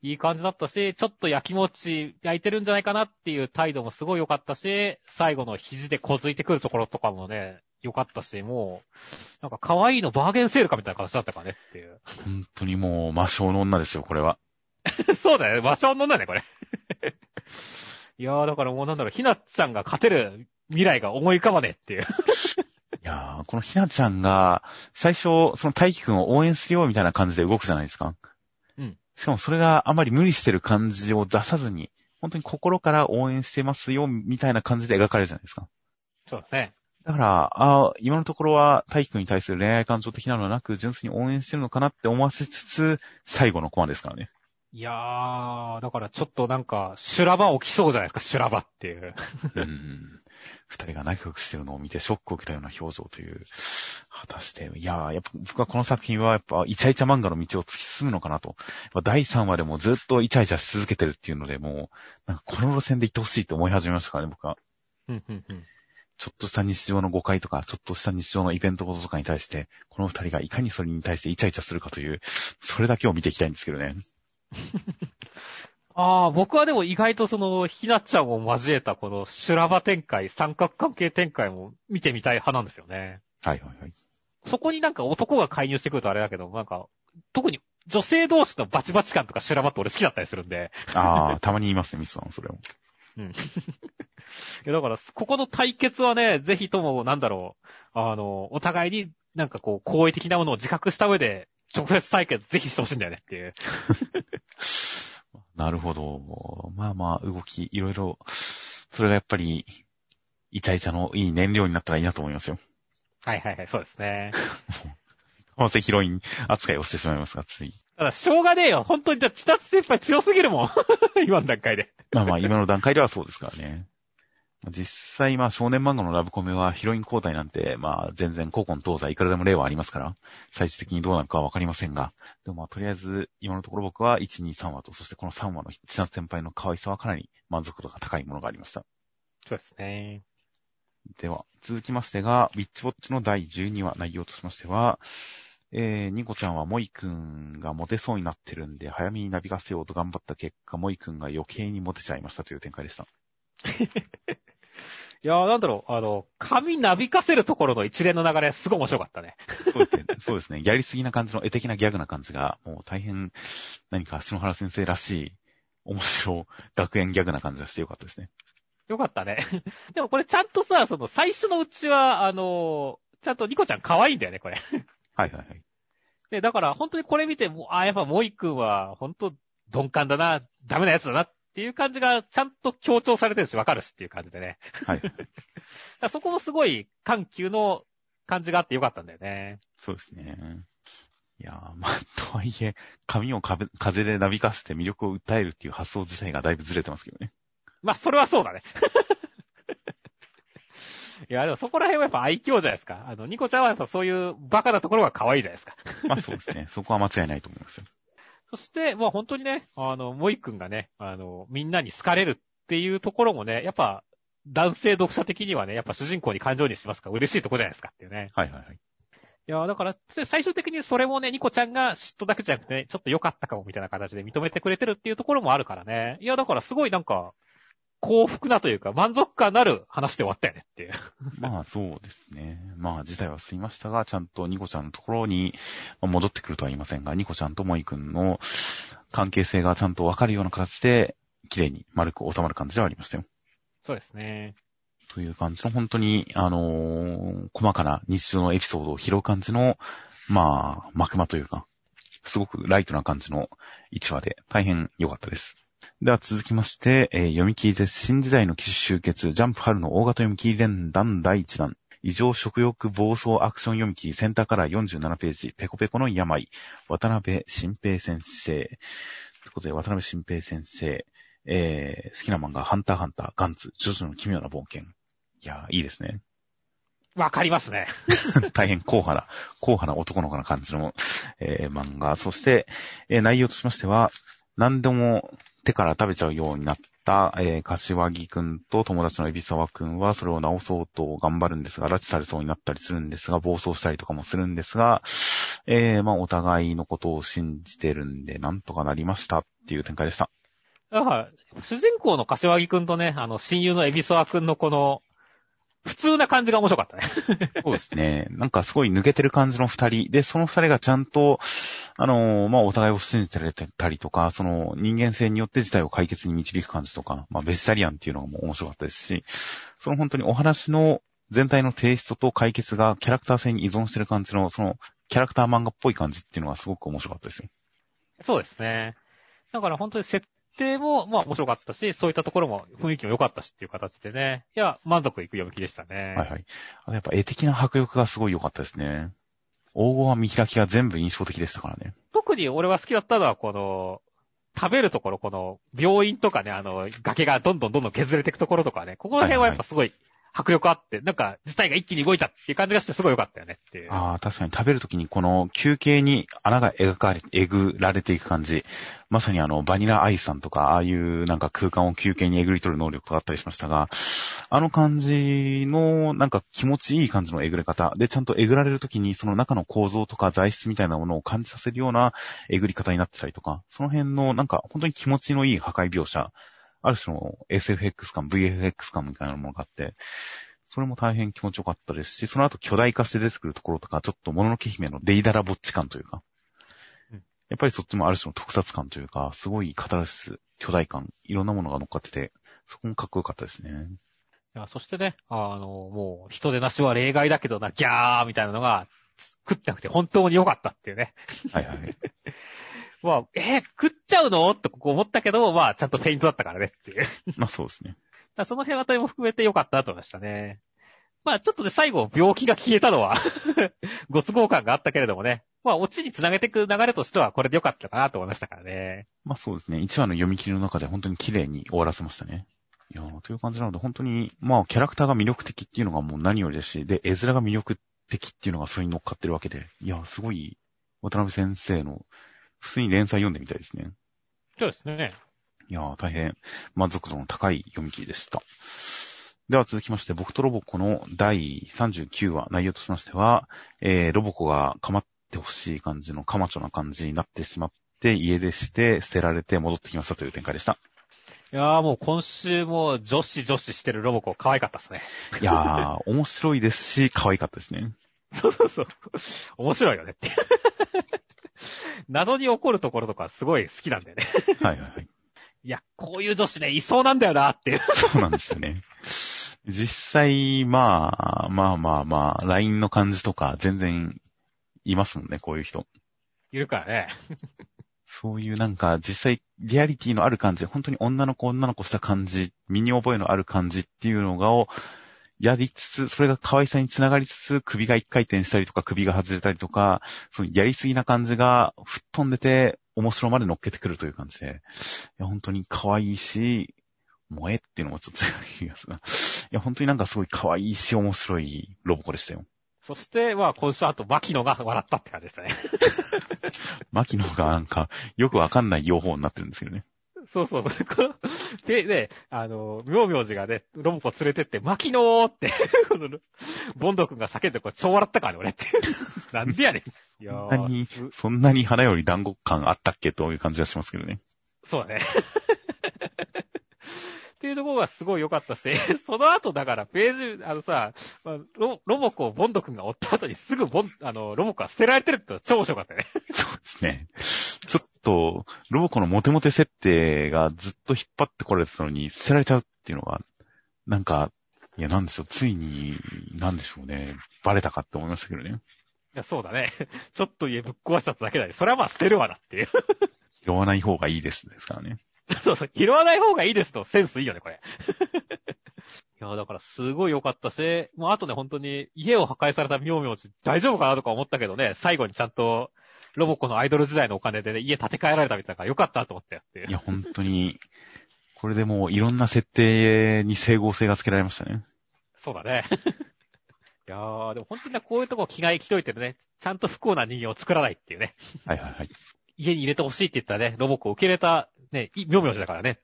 [laughs] いい感じだったし、ちょっと焼きもち焼いてるんじゃないかなっていう態度もすごい良かったし、最後の肘でこづいてくるところとかもね、良かったし、もう、なんか可愛いのバーゲンセールかみたいな形だったかねっていう。本当にもう魔性の女ですよ、これは。[laughs] そうだよ、魔性の女ね、これ。[laughs] いやー、だからもうなんだろう、ひなちゃんが勝てる未来が思い浮かばねえっていう。いやー、このひなちゃんが、最初、その大輝くんを応援するよみたいな感じで動くじゃないですか。うん。しかもそれがあまり無理してる感じを出さずに、本当に心から応援してますよ、みたいな感じで描かれるじゃないですか。そうだね。だから、あ今のところは大輝くんに対する恋愛感情的なのはなく、純粋に応援してるのかなって思わせつつ、最後のコマですからね。いやー、だからちょっとなんか、修羅場起きそうじゃないですか、修羅場っていう。[laughs] うん。二人が仲良くしてるのを見てショックを受けたような表情という。果たして、いやー、やっぱ僕はこの作品はやっぱイチャイチャ漫画の道を突き進むのかなと。第3話でもずっとイチャイチャし続けてるっていうので、もう、なんかこの路線で行ってほしいって思い始めましたからね、僕は。うんうんうん。ちょっとした日常の誤解とか、ちょっとした日常のイベントこととかに対して、この二人がいかにそれに対してイチャイチャするかという、それだけを見ていきたいんですけどね。[laughs] ああ、僕はでも意外とその、ひなちゃんを交えたこの修羅場展開、三角関係展開も見てみたい派なんですよね。はいはいはい。そこになんか男が介入してくるとあれだけど、なんか、特に女性同士のバチバチ感とか修羅場って俺好きだったりするんで。ああ、たまに言いますね、ミスさん、それも。うん。だから、ここの対決はね、ぜひとも、なんだろう、あの、お互いになんかこう、好意的なものを自覚した上で、直接対決ぜひしてほしいんだよねっていう。[laughs] なるほど。まあまあ、動き、いろいろ、それがやっぱり、イチャイチャのいい燃料になったらいいなと思いますよ。はいはいはい、そうですね。合わせヒロイン扱いをしてしまいますが、つい。ただ、しょうがねえよ。本当に、千夏先輩強すぎるもん。[laughs] 今の段階で。まあまあ、今の段階ではそうですからね。実際、まあ少年漫画のラブコメはヒロイン交代なんて、まあ全然古今東西いくらでも例はありますから、最終的にどうなるかはわかりませんが、でもまあとりあえず今のところ僕は1、2、3話と、そしてこの3話の千夏先輩の可愛さはかなり満足度が高いものがありました。そうですね。では、続きましてが、ウィッチウォッチの第12話内容としましては、えー、ニコちゃんはモイくんがモテそうになってるんで、早めにナビがせようと頑張った結果、モイくんが余計にモテちゃいましたという展開でした。[laughs] いやー、なんだろう、あの、髪なびかせるところの一連の流れ、すごい面白かったね。そうですね。そうですね。やりすぎな感じの絵的なギャグな感じが、もう大変、何か篠原先生らしい、面白学園ギャグな感じがしてよかったですね。よかったね。[laughs] でもこれちゃんとさ、その最初のうちは、あのちゃんとニコちゃん可愛いんだよね、これ。はいはいはい。で、だから本当にこれ見て、もあ、やっぱモイ君は、本当鈍感だな、ダメなやつだなっっていう感じがちゃんと強調されてるし、わかるしっていう感じでね。はい。[laughs] そこもすごい緩急の感じがあってよかったんだよね。そうですね。いやー、まあ、とはいえ、髪を風でなびかせて魅力を訴えるっていう発想自体がだいぶずれてますけどね。まあ、それはそうだね。[laughs] いや、でもそこら辺はやっぱ愛嬌じゃないですか。あの、ニコちゃんはやっぱそういうバカなところが可愛いじゃないですか。まあそうですね。そこは間違いないと思いますよ。そして、まあ本当にね、あの、モイ君がね、あの、みんなに好かれるっていうところもね、やっぱ、男性読者的にはね、やっぱ主人公に感情にしますか？ら嬉しいとこじゃないですかっていうね。はいはいはい。いや、だから、最終的にそれもね、ニコちゃんが嫉妬だけじゃなくて、ね、ちょっと良かったかもみたいな形で認めてくれてるっていうところもあるからね。いや、だからすごいなんか、幸福なというか、満足感のある話で終わったよねっていう。[laughs] まあそうですね。まあ事態は進みましたが、ちゃんとニコちゃんのところに戻ってくるとは言いませんが、ニコちゃんとモイ君の関係性がちゃんとわかるような形で、綺麗に丸く収まる感じではありましたよ。そうですね。という感じの本当に、あのー細かな日常のエピソードを拾う感じの、まあ、幕間というか、すごくライトな感じの1話で大変良かったです。では続きまして、えー読み切りです。新時代の騎士集結、ジャンプ春の大型読み切り連弾第1弾。異常食欲暴走アクション読み切りセンターカラー47ページ、ペコペコの病、渡辺新平先生。ということで、渡辺新平先生、えー、好きな漫画、ハンターハンター、ガンツ、ジョジョの奇妙な冒険。いやー、いいですね。わかりますね。[laughs] 大変硬派な、硬派な男の子な感じの、えー漫画。そして、えー内容としましては、何でも手から食べちゃうようになった、えー柏木くんと友達の海老沢くんはそれを直そうと頑張るんですが、拉致されそうになったりするんですが、暴走したりとかもするんですが、えーまあお互いのことを信じてるんで、なんとかなりましたっていう展開でした。だから、主人公の柏木くんとね、あの、親友のエビソワくんのこの、普通な感じが面白かったね。[laughs] そうですね。なんかすごい抜けてる感じの二人。で、その二人がちゃんと、あのーまあ、お互いを信じてたりとか、その人間性によって事態を解決に導く感じとか、まあ、ベジタリアンっていうのがもう面白かったですし、その本当にお話の全体のテイストと解決がキャラクター性に依存してる感じの、そのキャラクター漫画っぽい感じっていうのがすごく面白かったですよ。そうですね。だから本当に設定も、まあ面白かったし、そういったところも雰囲気も良かったしっていう形でね。いや、満足いく読み切りでしたね。はいはい。あのやっぱ絵的な迫力がすごい良かったですね。黄金は見開きが全部印象的でしたからね。特に俺は好きだったのは、この、食べるところ、この、病院とかね、あの、崖がどんどんどんどん削れていくところとかね、ここら辺はやっぱすごい迫力あって、なんか、事態が一気に動いたっていう感じがしてすごい良かったよねっていう。ああ、確かに食べるときにこの休憩に穴が描かれ、えぐられていく感じ。まさにあの、バニラアイスさんとか、ああいうなんか空間を休憩にえぐり取る能力があったりしましたが、あの感じのなんか気持ちいい感じのえぐれ方。で、ちゃんとえぐられるときにその中の構造とか材質みたいなものを感じさせるようなえぐり方になってたりとか、その辺のなんか本当に気持ちのいい破壊描写。ある種の SFX 感、VFX 感みたいなものがあって、それも大変気持ちよかったですし、その後巨大化して出てくるところとか、ちょっともののけ姫のデイダラぼっち感というか、うんやっぱりそっちもある種の特撮感というか、すごいカタルシス、巨大感、いろんなものが乗っかってて、そこもかっこよかったですね。いやそしてね、あの、もう、人でなしは例外だけどな、ギャーみたいなのが、食ってなくて本当に良かったっていうね。はいはい。まあ、えー食っちゃうの？とここ思ったけど、まあ、ちゃんとフェイントだったからねっていう。まあそうですね。その辺あたりも含めて良かったなと思いましたね。まあちょっとね、最後病気が消えたのは [laughs] ご都合感があったけれどもね。まあオチにつなげていく流れとしてはこれで良かったかなと思いましたからね。まあそうですね。1話の読み切りの中で本当に綺麗に終わらせましたね。いやーという感じなので、本当に、まあキャラクターが魅力的っていうのがもう何よりですし、で、絵面が魅力的っていうのがそれに乗っかってるわけで、いやーすごい、渡辺先生の、普通に連載読んでみたいですね。そうですね。いやー、大変満足度の高い読み切りでした。では続きまして、僕とロボコの第39話、内容としましては、えー、ロボコが構ってほしい感じのカマチョな感じになってしまって、家出して捨てられて戻ってきましたという展開でした。いやーもう今週も女子女子してるロボコ可愛かったですね。いやー、面白いですし、可愛かったですね。[laughs] そうそうそう。面白いよねって。[laughs] 謎に起こるところとかすごい好きなんだよね。[laughs] はいはいはい。いや、こういう女子ね、いそうなんだよなっていう。そうなんですよね。実際、まあ、まあまあまあ、LINE の感じとか全然いますもんね、こういう人。いるからね。そういうなんか実際リアリティのある感じ、本当に女の子女の子した感じ、身に覚えのある感じっていうのがをやりつつ、それが可愛さにつながりつつ、首が一回転したりとか首が外れたりとか、そのやりすぎな感じが吹っ飛んでて面白まで乗っけてくるという感じで、いや本当に可愛いし、萌えっていうのもちょっと違う気がするな。いや本当になんかすごい可愛いし面白いロボコでしたよ。そして、まあ今週あと、牧野が笑ったって感じでしたね。[laughs] 牧野がなんかよくわかんない用法になってるんですけどね。そうそうそう。[laughs] で、ね、あの、妙妙寺がね、ロボコ連れてって、牧野って、[laughs] この、ボンド君が叫んで、これ超笑ったからね、俺って。[laughs] なんでやねん。いやそんなにそんなに花より団子感あったっけ？という感じがしますけどね。そうだね。っていうところがすごい良かったし、その後だからページ、あのさ、ロロボコをボンド君が追った後にすぐボン、あの、ロボコが捨てられてるって超面白かったね。そうですね。ちょっと、ロボコのモテモテ設定がずっと引っ張ってこられてたのに捨てられちゃうっていうのが、なんか、いや、なんでしょう、ついに、なんでしょうね、バレたかって思いましたけどね。いや、そうだね。ちょっと家ぶっ壊しちゃっただけだね。それはまあ捨てるわなっていう。拾わない方がいいですですからね。そうそう、拾わない方がいいですとセンスいいよね、これ。[laughs] いや、だからすごい良かったし、もうあとね、本当に家を破壊された妙妙寺大丈夫かなとか思ったけどね、最後にちゃんとロボコのアイドル時代のお金でね、家建て替えられたみたいなから良かったと思ったよっていう。いや、本当に、これでもういろんな設定に整合性がつけられましたね。そうだね。[laughs] いやー、でも本当にね、こういうとこ気が生きといてるね、ちゃんと不幸な人間を作らないっていうね。はいはいはい。家に入れてほしいって言ったらね、ロボコを受け入れた、ね、い妙妙寺だからね。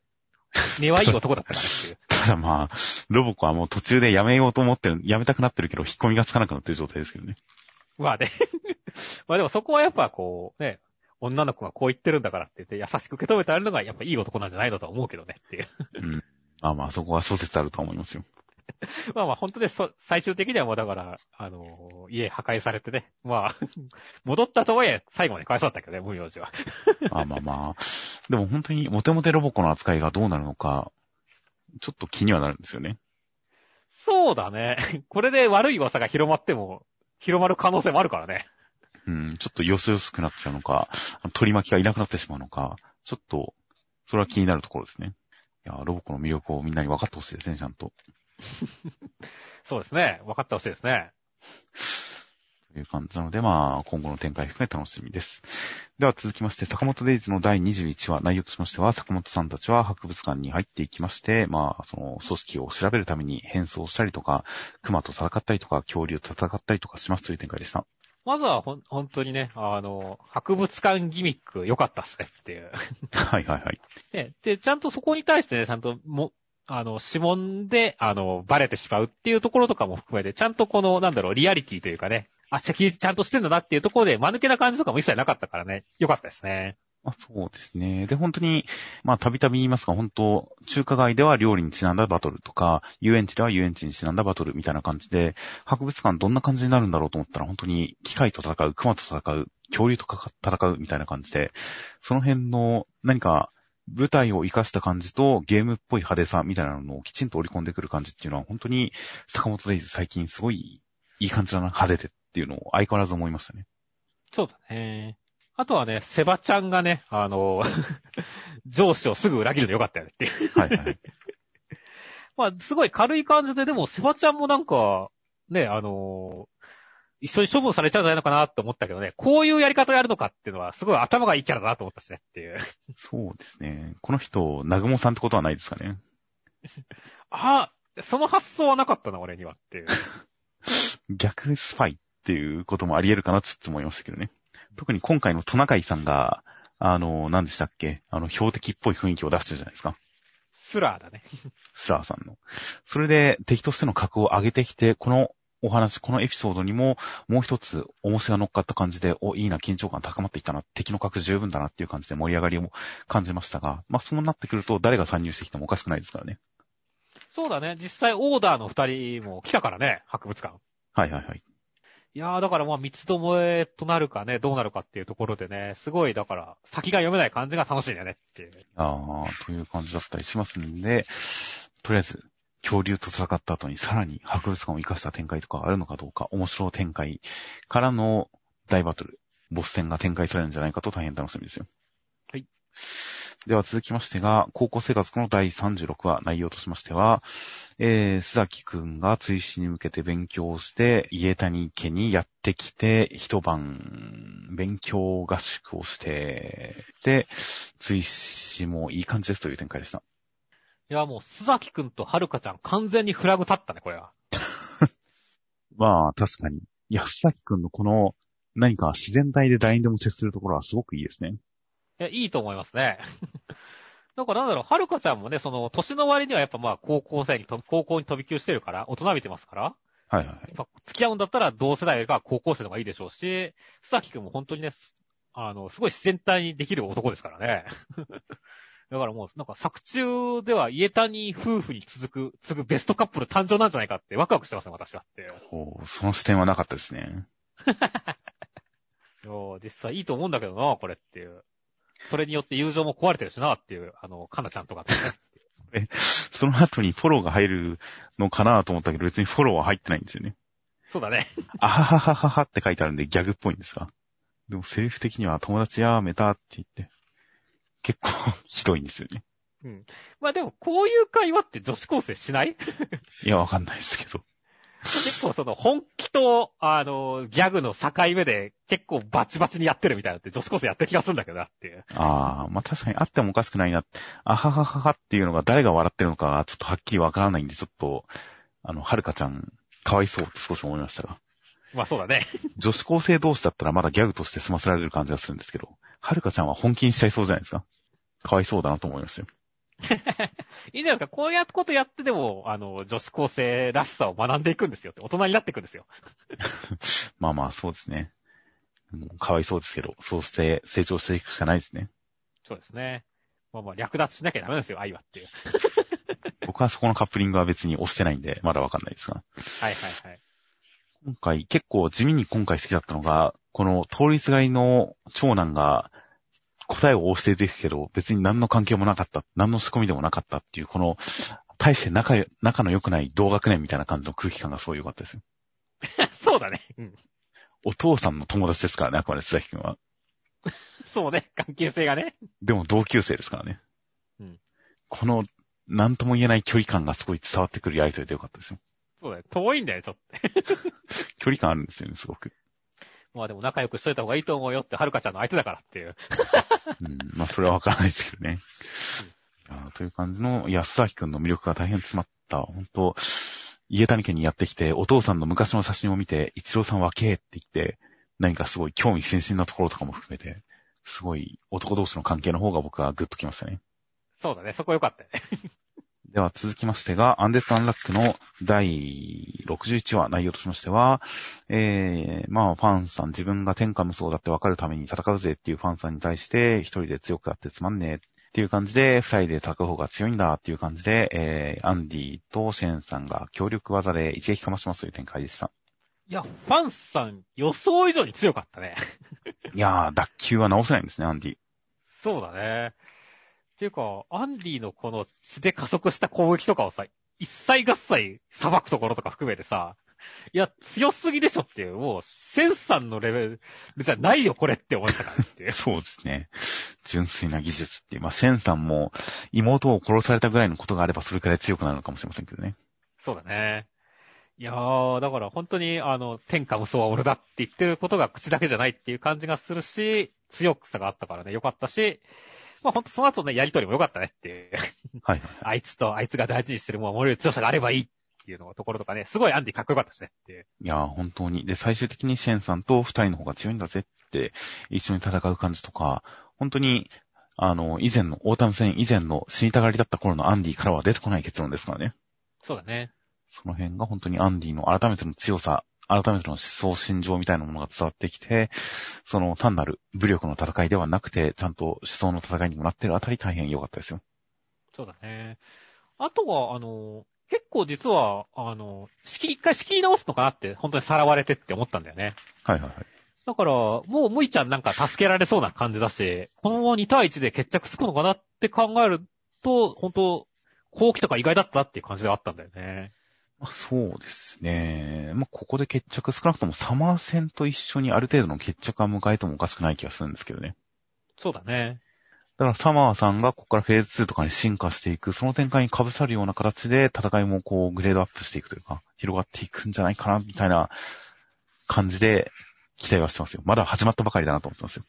根はいい男だったからっていう。ただまあ、ロボコはもう途中でやめようと思ってる、やめたくなってるけど、引っ込みがつかなくなってる状態ですけどね。まあね。まあでもそこはやっぱこう、ね、女の子がこう言ってるんだからって言って優しく受け止めてあるのがやっぱいい男なんじゃないのとは思うけどねっていう。うん。まあまあ、そこは諸説あると思いますよ。[laughs] まあまあ本当にそ、最終的にはもうだから、あのー家破壊されてね。まあ、[laughs] 戻ったとはいえ、最後まで返そうだったけどね、無名字は。[laughs] まあまあまあ。でも本当にモテモテロボコの扱いがどうなるのか、ちょっと気にはなるんですよね。そうだね。これで悪い噂が広まっても、広まる可能性もあるからね。うん、ちょっとよそよそくなっちゃうのか、取り巻きがいなくなってしまうのか、ちょっと、それは気になるところですね。いや、ロボコの魅力をみんなに分かってほしいですね、ちゃんと。[laughs] そうですね。分かってほしいですね。という感じなので、まあ、今後の展開含め楽しみです。では続きまして、坂本デイズの第21話、内容としましては、坂本さんたちは博物館に入っていきまして、まあ、その組織を調べるために変装したりとか、熊と戦ったりとか、恐竜と戦ったりとかしますという展開でした。まずはほん、本当にね、あの、博物館ギミック良かったっすねっていう。はいはいはい。[laughs] ね、で、ちゃんとそこに対してね、ちゃんとも、あの、指紋で、あの、バレてしまうっていうところとかも含めて、ちゃんとこの、なんだろう、リアリティというかね、あ、セキュリティちゃんとしてんだなっていうところで、間抜けな感じとかも一切なかったからね、良かったですね。まあ、そうですね。で、本当に、まあ、たびたび言いますが、本当、中華街では料理にちなんだバトルとか、遊園地では遊園地にちなんだバトルみたいな感じで、博物館どんな感じになるんだろうと思ったら、本当に機械と戦う、熊と戦う、恐竜と戦うみたいな感じで、その辺の何か舞台を活かした感じとゲームっぽい派手さみたいなのをきちんと織り込んでくる感じっていうのは、本当に坂本デイズ最近すごいいい感じだな、派手でっていうのを相変わらず思いましたね。そうだね。あとはね、セバちゃんがね、あの、[laughs] 上司をすぐ裏切るのよかったよねっていう。はいはい。[laughs] まあ、すごい軽い感じで、でも、セバちゃんもなんか、ね、あの一緒に処分されちゃうんじゃないのかなって思ったけどね、こういうやり方をやるのかっていうのは、すごい頭がいいキャラだなと思ったしねっていう。そうですね。この人、南雲さんってことはないですかね。[laughs] あその発想はなかったな、俺にはっていう。逆スパイっていうこともあり得るかなちょっと思いましたけどね。特に今回のトナカイさんが、あの、何でしたっけ？あの、標的っぽい雰囲気を出してるじゃないですか。スラーだね。[laughs] スラーさんの。それで敵としての格を上げてきて、このお話、このエピソードにも、もう一つ、重しが乗っかった感じで、お、いいな、緊張感高まっていったな、敵の格十分だなっていう感じで盛り上がりを感じましたが、まあ、そうなってくると、誰が参入してきてもおかしくないですからね。そうだね。実際オーダーの二人も来たからね、博物館。はいはいはい。いやー、だからまあ、三つどもえとなるかね、どうなるかっていうところでね、すごい、だから、先が読めない感じが楽しいんだよねっていう。あー、という感じだったりしますんで、とりあえず、恐竜と戦った後にさらに博物館を生かした展開とかあるのかどうか、面白い展開からの大バトル、ボス戦が展開されるんじゃないかと大変楽しみですよ。はい。では続きましてが、高校生活の第36話、内容としましては、えー、須崎くんが追試に向けて勉強をして、家谷家にやってきて、一晩、勉強合宿をして、で、追試もいい感じですという展開でした。いや、もう、須崎くんとはるかちゃん完全にフラグ立ったね、これは。[laughs] まあ、確かに。いや、須崎くんのこの、何か自然体で誰にでも接するところはすごくいいですね。いや、いいと思いますね。[laughs] だからなんだろう、はるかちゃんもね、その、年の割にはやっぱまあ、高校生にと、高校に飛び級してるから、大人びてますから、はいはいはい。やっぱ付き合うんだったら同世代が高校生の方がいいでしょうし、須崎くんも本当にね、あの、すごい自然体にできる男ですからね。[laughs] だからもう、なんか作中では家谷夫婦に続く、次ぐベストカップル誕生なんじゃないかってワクワクしてますね、私はって。ほう、その視点はなかったですね。[laughs] いや実際いいと思うんだけどな、これっていう。それによって友情も壊れてるしなっていう、あの、かなちゃんとかってね。[laughs] その後にフォローが入るのかなと思ったけど、別にフォローは入ってないんですよね。そうだね。あはははははって書いてあるんでギャグっぽいんですが。でもセリフ的には友達やめたって言って、結構ひどいんですよね。まあでも、こういう会話って女子高生しない？[laughs] いや、わかんないですけど。結構その本気と、あの、ギャグの境目で結構バチバチにやってるみたいなって女子高生やってる気がするんだけどなっていう。ああ、まあ確かにあってもおかしくないな。あははははっていうのが誰が笑ってるのかがちょっとはっきりわからないんで、ちょっと、あの、はるかちゃん、かわいそうって少し思いましたが。まあそうだね。女子高生同士だったらまだギャグとして済ませられる感じがするんですけど、はるかちゃんは本気にしちゃいそうじゃないですか。かわいそうだなと思いましたよ。[laughs] いいじゃないですか。こういうことやってでも、あの、女子高生らしさを学んでいくんですよって。大人になっていくんですよ。[laughs] まあまあ、そうですね。かわいそうですけど、そうして成長していくしかないですね。そうですね。まあまあ、略奪しなきゃダメですよ、愛はっていう。[laughs] 僕はそこのカップリングは別に押してないんで、まだわかんないですが。はいはいはい。今回、結構地味に今回好きだったのが、この通りすがりの長男が答えを教えていくけど、別に何の関係もなかった、何の仕込みでもなかったっていう、この、大して仲よ、仲の良くない同学年みたいな感じの空気感がすごい良かったですよ。[laughs] そうだね。うん。お父さんの友達ですからね、あくまで須崎くんは。そうね。関係性がね。でも同級生ですからね。うんこの、何とも言えない距離感がすごい伝わってくるやりとりでよかったですよ。そうだね。遠いんだよ、ちょっと。[laughs] 距離感あるんですよね、すごく。まあでも仲良くしといた方がいいと思うよって、はるかちゃんの相手だからっていう。うん、まあ、それはわからないですけどね。という感じの安崎くんの魅力が大変詰まった、本当家谷家にやってきて、お父さんの昔の写真を見て、一郎さん若えって言って、何かすごい興味津々なところとかも含めて、すごい男同士の関係の方が僕はグッときましたね。そうだね。そこ良かったよね。では続きましてが、アンデッド・アンラックの第61話内容としましては、えー、まあファンさん、自分が天下無双だって分かるために戦うぜっていうファンさんに対して、一人で強くやってつまんねえっていう感じで、二人で戦う方が強いんだっていう感じで、えー、アンディとシェーンさんが協力技で一撃かましますという展開でした。いや、ファンさん予想以上に強かったね。いやー、脱臼は直せないんですね、アンディ。そうだね。っていうか、アンディのこの血で加速した攻撃とかをさ、一切合切裁くところとか含めてさ、いや、強すぎでしょっていう、もう、センさんのレベルじゃないよ、これって思ったからって。[laughs] そうですね。純粋な技術っていう。まあ、シェンさんも妹を殺されたぐらいのことがあればそれくらい強くなるのかもしれませんけどね。そうだね。いやー、だから本当に、あの、天下無双は俺だって言ってることが口だけじゃないっていう感じがするし、強くさがあったからね、よかったし、まあほんとその後ね、やりとりもよかったねっていう。はいはい。あいつとあいつが大事にしてるものを守れる強さがあればいいっていうのところとかね、すごいアンディかっこよかったしねっていう。いやー、本当に。で、最終的にシェンさんと二人の方が強いんだぜって、一緒に戦う感じとか、本当に、あの、以前の、オータム戦以前の死にたがりだった頃のアンディからは出てこない結論ですからね。そうだね。その辺が本当にアンディの改めての強さ、改めての思想心情みたいなものが伝わってきて、その単なる武力の戦いではなくて、ちゃんと思想の戦いにもなってるあたり大変良かったですよ。そうだね。あとは、あの、結構実は、あの、仕切り、一回仕切り直すのかなって、本当にさらわれてって思ったんだよね。はいはいはい。だから、もう、むいちゃんなんか助けられそうな感じだし、このまま2対1で決着つくのかなって考えると、本当後期とか意外だったっていう感じではあったんだよね。まあ、そうですね。まあ、ここで決着少なくともサマー戦と一緒にある程度の決着は迎えてもおかしくない気がするんですけどね。そうだね。だからサマーさんがここからフェーズ2とかに進化していく、その展開に被さるような形で戦いもこうグレードアップしていくというか、広がっていくんじゃないかな、みたいな感じで期待はしてますよ。まだ始まったばかりだなと思ってますよ。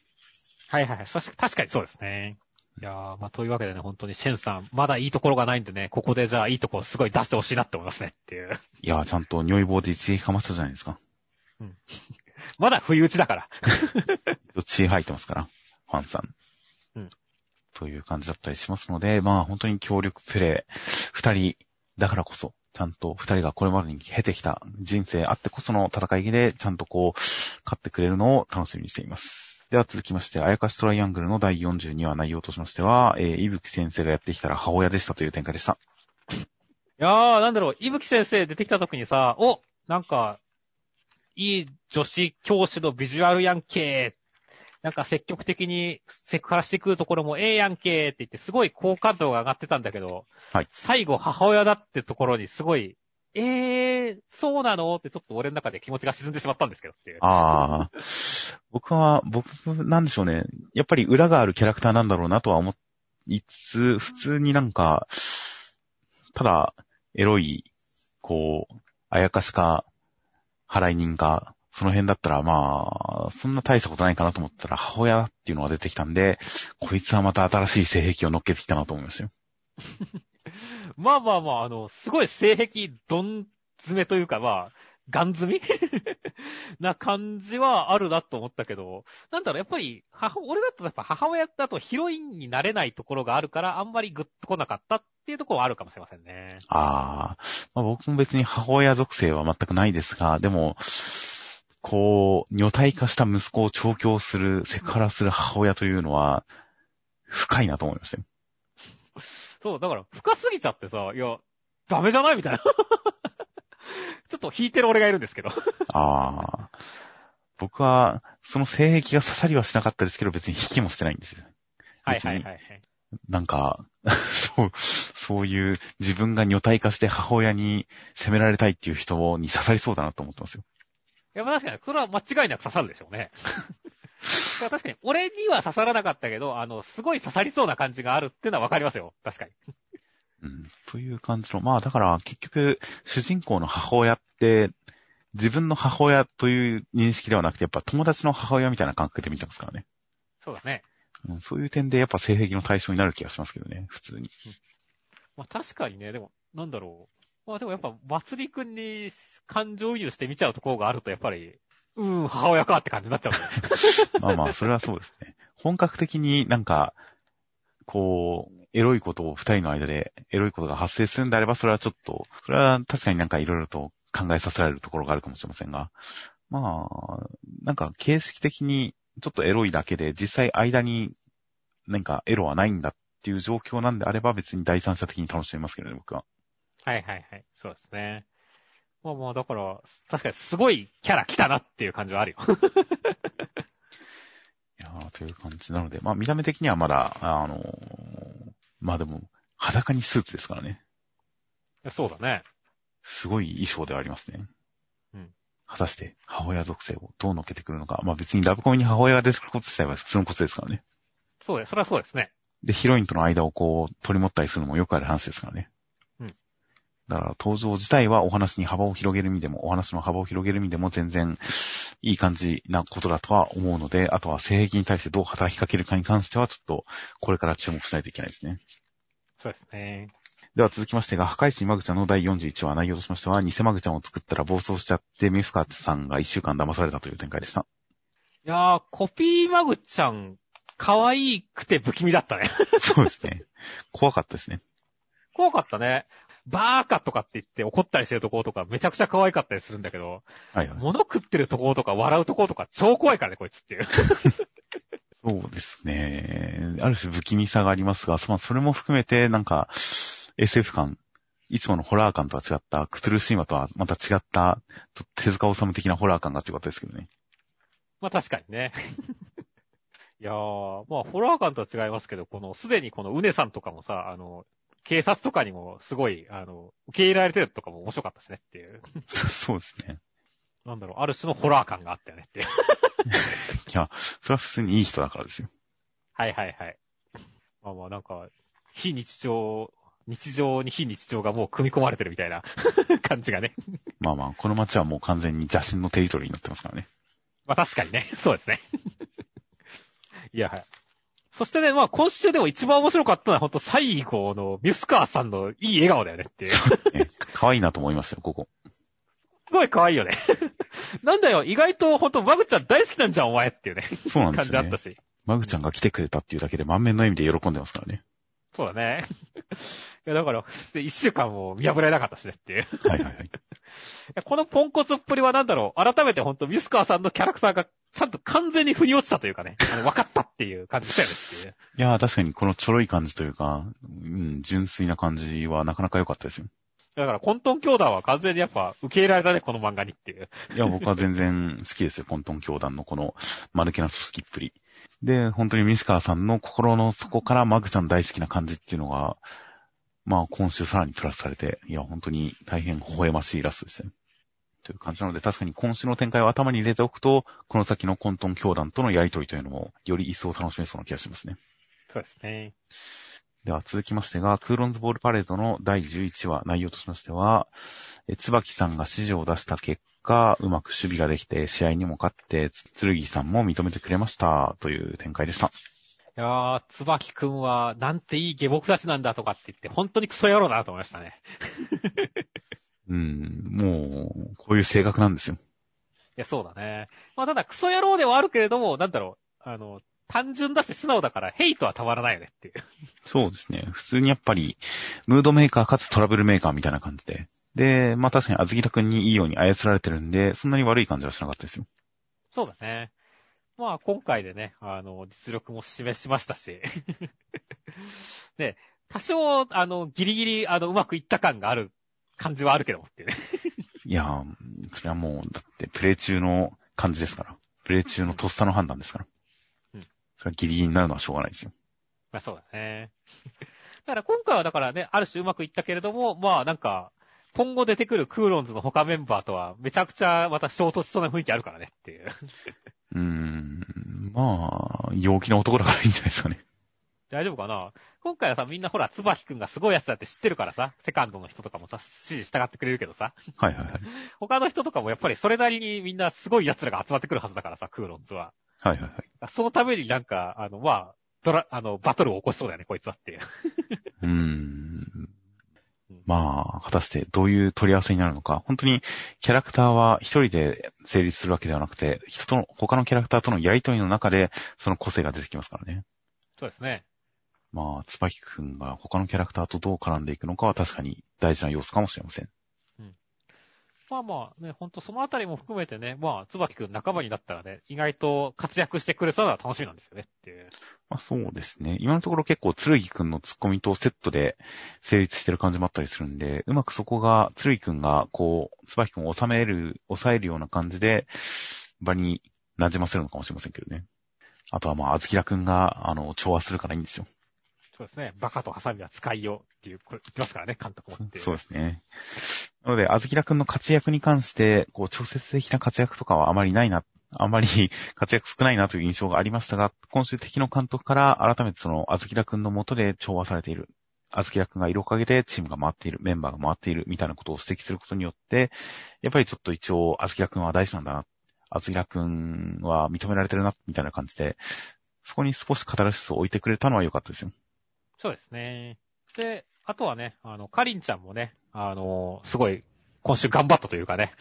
はいはい確かにそうですね。いやー、まあ、というわけでね、本当にシェンさん、まだいいところがないんでね、ここでじゃあいいところすごい出してほしいなって思いますねっていう。いやー、ちゃんと匂い棒で一撃かましたじゃないですか。[laughs] まだ不意打ちだから。[laughs] 血吐いてますから、ファンさん。うん。という感じだったりしますので、まあ本当に協力プレイ、二人だからこそ、ちゃんと二人がこれまでに経てきた人生あってこその戦いで、ちゃんとこう、勝ってくれるのを楽しみにしています。では続きまして、あやかしトライアングルの第42話内容としましては、えー、いぶき先生がやってきたら母親でしたという展開でした。いやー、なんだろう、いぶき先生出てきた時にさ、お、なんか、いい女子教師のビジュアルやんけー。なんか積極的にセクハラしてくるところもええやんけーって言って、すごい好感度が上がってたんだけど、はい最後母親だってところにすごい、えー、そうなの？ってちょっと俺の中で気持ちが沈んでしまったんですけどっていう。ああ、僕は、僕、なんでしょうね。やっぱり裏があるキャラクターなんだろうなとは思いつつ、普通になんか、ただ、エロい、こう、あやかしか、払い人か、その辺だったら、まあ、そんな大したことないかなと思ったら、母親っていうのが出てきたんで、こいつはまた新しい性癖を乗っけてきたなと思いましたよ。[laughs] [laughs] まあまあまあ、あの、すごい性癖どん詰めというか、まあ、ガン積み？[laughs] な感じはあるなと思ったけど、なんだろう、やっぱり、母、俺だとやっぱ母親だとヒロインになれないところがあるから、あんまりグッと来なかったっていうところはあるかもしれませんね。ああ、まあ、僕も別に母親属性は全くないですが、でも、こう、女体化した息子を調教する、セクハラする母親というのは、深いなと思いましたよ。そう、だから、深すぎちゃってさ、いや、ダメじゃない？みたいな。[laughs] ちょっと引いてる俺がいるんですけど。ああ、僕は、その性癖が刺さりはしなかったですけど、別に引きもしてないんですよ。はいはいはいはい。なんか、[laughs] そう、そういう自分が女体化して母親に責められたいっていう人に刺さりそうだなと思ってますよ。いや、まあ確かに、これは間違いなく刺さるでしょうね。確かに、俺には刺さらなかったけど、あの、すごい刺さりそうな感じがあるっていうのはわかりますよ。確かに。うん、という感じの、まあだから結局、主人公の母親って、自分の母親という認識ではなくて、やっぱ友達の母親みたいな感覚で見てますからね。そうだね。うん、そういう点でやっぱ性癖の対象になる気がしますけどね、普通に。まあ確かにね、でも、なんだろう。まあでもやっぱ、祭りくんに感情移入して見ちゃうところがあると、やっぱり、うーん、母親かって感じになっちゃう。[laughs] まあまあ、それはそうですね。本格的になんか、こう、エロいことを二人の間で、エロいことが発生するんであれば、それはちょっと、それは確かになんかいろいろと考えさせられるところがあるかもしれませんが、まあ、なんか形式的にちょっとエロいだけで、実際間になんかエロはないんだっていう状況なんであれば、別に第三者的に楽しめますけどね、僕は。はいはいはい。そうですね。まあまあ、だから、確かにすごいキャラ来たなっていう感じはあるよ。[laughs] いやーという感じなので、まあ見た目的にはまだ、あのーまあでも、裸にスーツですからね。そうだね。すごい衣装ではありますね。うん。果たして母親属性をどう乗っけてくるのか。まあ別にラブコメに母親が出てくること自体は普通のことですからね。そうです。それはそうですね。で、ヒロインとの間をこう取り持ったりするのもよくある話ですからね。うん。だから登場自体はお話に幅を広げる意味でも、お話の幅を広げる意味でも全然いい感じなことだとは思うので、あとは性癖に対してどう働きかけるかに関してはちょっとこれから注目しないといけないですね。そうですね。では続きましてが、破壊神マグちゃんの第41話内容としましては、偽マグちゃんを作ったら暴走しちゃって、ミスカーさんが一週間騙されたという展開でした。いやー、コピーマグちゃん、可愛くて不気味だったね。[laughs] [laughs] そうですね。怖かったですね。怖かったね。バーカとかって言って怒ったりしてるところとかめちゃくちゃ可愛かったりするんだけど、はいはい。物食ってるところとか笑うところとか超怖いからね、こいつっていう。そうですね。ある種不気味さがありますが、まあそれも含めて、なんか、SF 感、いつものホラー感とは違った、クトゥルシーマとはまた違った、手塚治虫的なホラー感があってよかったですけどね。まあ確かにね。いやー、まあホラー感とは違いますけど、この、すでにこのうねさんとかもさ、あの、警察とかにもすごい、あの、受け入れられてるとかも面白かったしねっていう。[laughs] そうですね。なんだろう、ある種のホラー感があったよねっていう。[laughs] いや、それは普通にいい人だからですよ。はいはいはい。まあまあなんか、非日常、日常に非日常がもう組み込まれてるみたいな [laughs] 感じがね。まあまあ、この街はもう完全に邪神のテリトリーになってますからね。まあ確かにね。そうですね。いや、はい。そしてね、まあ今週でも一番面白かったのは本当最後のミュスカーさんのいい笑顔だよねっていう。す [laughs] ね可愛いなと思いましたよ、ここ。ごい可愛いよね。[laughs] なんだよ、意外と本当マグちゃん大好きなんじゃん、お前っていうね。そうなんですよね感じあった。し。マグちゃんが来てくれたっていうだけで満面の笑みで喜んでますからね。そうだね。[laughs] いや、だから、で一週間も見破られなかったしねっていう。いはいはいはい。やこのポンコツっぷりはなんだろう、改めて本当ミスカーさんのキャラクターがちゃんと完全に腑に落ちたというかね、あの分かったっていう感じでしたよねっていう。いやー、確かにこのちょろい感じというか、うん、純粋な感じはなかなか良かったですよ。だから、混沌教団は完全にやっぱ受け入れられたね、この漫画にっていう。いや、僕は全然好きですよ、混沌教団のこの間抜けな組織っぷり。で、本当にミスカーさんの心の底からマグちゃん大好きな感じっていうのが、まあ今週さらにプラスされて、いや、本当に大変微笑ましいラストですね。という感じなので、確かに今週の展開を頭に入れておくと、この先の混沌教団とのやりとりというのも、より一層楽しめそうな気がしますね。そうですね。では続きましてが、クーロンズボールパレードの第11話、内容としましては、え椿さんが指示を出した結果、うまく守備ができて、試合にも勝って、つ剣さんも認めてくれました、という展開でした。いやー、つばきくんは、なんていい下僕たちなんだとかって言って、本当にクソ野郎だなと思いましたね。[laughs] うん、もう、こういう性格なんですよ。いや、そうだね。まあ、ただ、クソ野郎ではあるけれども、なんだろう、あの、単純だし素直だから、ヘイトはたまらないよねっていう。そうですね。普通にやっぱり、ムードメーカーかつトラブルメーカーみたいな感じで。で、まあ確かにあずきらくんにいいように操られてるんで、そんなに悪い感じはしなかったですよ。そうだね。まあ、今回でね、あの、実力も示しましたし。[laughs] で、多少、あの、ギリギリ、あの、うまくいった感がある感じはあるけどもっていうね。いやー、それはもう、だってプレイ中の感じですから。プレイ中のとっさの判断ですから。うんそれはギリギリになるのはしょうがないですよ。まあそうだね。[laughs] だから今回はだからね、ある種うまくいったけれども、まあなんか、今後出てくるクーロンズの他メンバーとはめちゃくちゃまた衝突しそうな雰囲気あるからねっていう。うーん、まあ、陽気な男だからいいんじゃないですかね。大丈夫かな？今回はさ、みんなほら、つばひくんがすごいやつだって知ってるからさ、セカンドの人とかもさ、指示従ってくれるけどさ、はいはいはい。[laughs] 他の人とかもやっぱりそれなりにみんなすごい奴らが集まってくるはずだからさ、クーロンズは。はいはいはい。そのためになんか、あの、まあ、ドラ、あの、バトルを起こしそうだよね、こいつはっていう。[laughs] うーん。まあ、果たしてどういう取り合わせになるのか。本当にキャラクターは一人で成立するわけではなくて、人との、他のキャラクターとのやりとりの中で、その個性が出てきますからね。そうですね。まあ、つばきくんが他のキャラクターとどう絡んでいくのかは確かに大事な要素かもしれません。まあまあね、ほんとそのあたりも含めてね、まあ、つばきくん仲間になったらね、意外と活躍してくれそうな楽しみなんですよねっていう。まあそうですね。今のところ結構、つるぎくんのツッコミとセットで成立してる感じもあったりするんで、うまくそこが、つるぎくんが、こう、つばきくんを収める、抑えるような感じで、場に馴染ませるのかもしれませんけどね。あとはまあ、あずきらくんが、あの、調和するからいいんですよ。そうですね。バカとハサミは使いようっていう、これ言ってますからね、監督もって。そうですね。なので、あずきらくんの活躍に関して、こう、直接的な活躍とかはあまりないな、あまり [laughs] 活躍少ないなという印象がありましたが、今週敵の監督から改めてその、あずきらくんの下で調和されている。あずきらくんがいるおかげでチームが回っている、メンバーが回っているみたいなことを指摘することによって、やっぱりちょっと一応、あずきらくんは大事なんだな。あずきらくんは認められてるな、みたいな感じで、そこに少しカタルシスを置いてくれたのは良かったですよ。そうですね。で、あとはね、あの、かりんちゃんもね、あの、すごい、今週頑張ったというかね、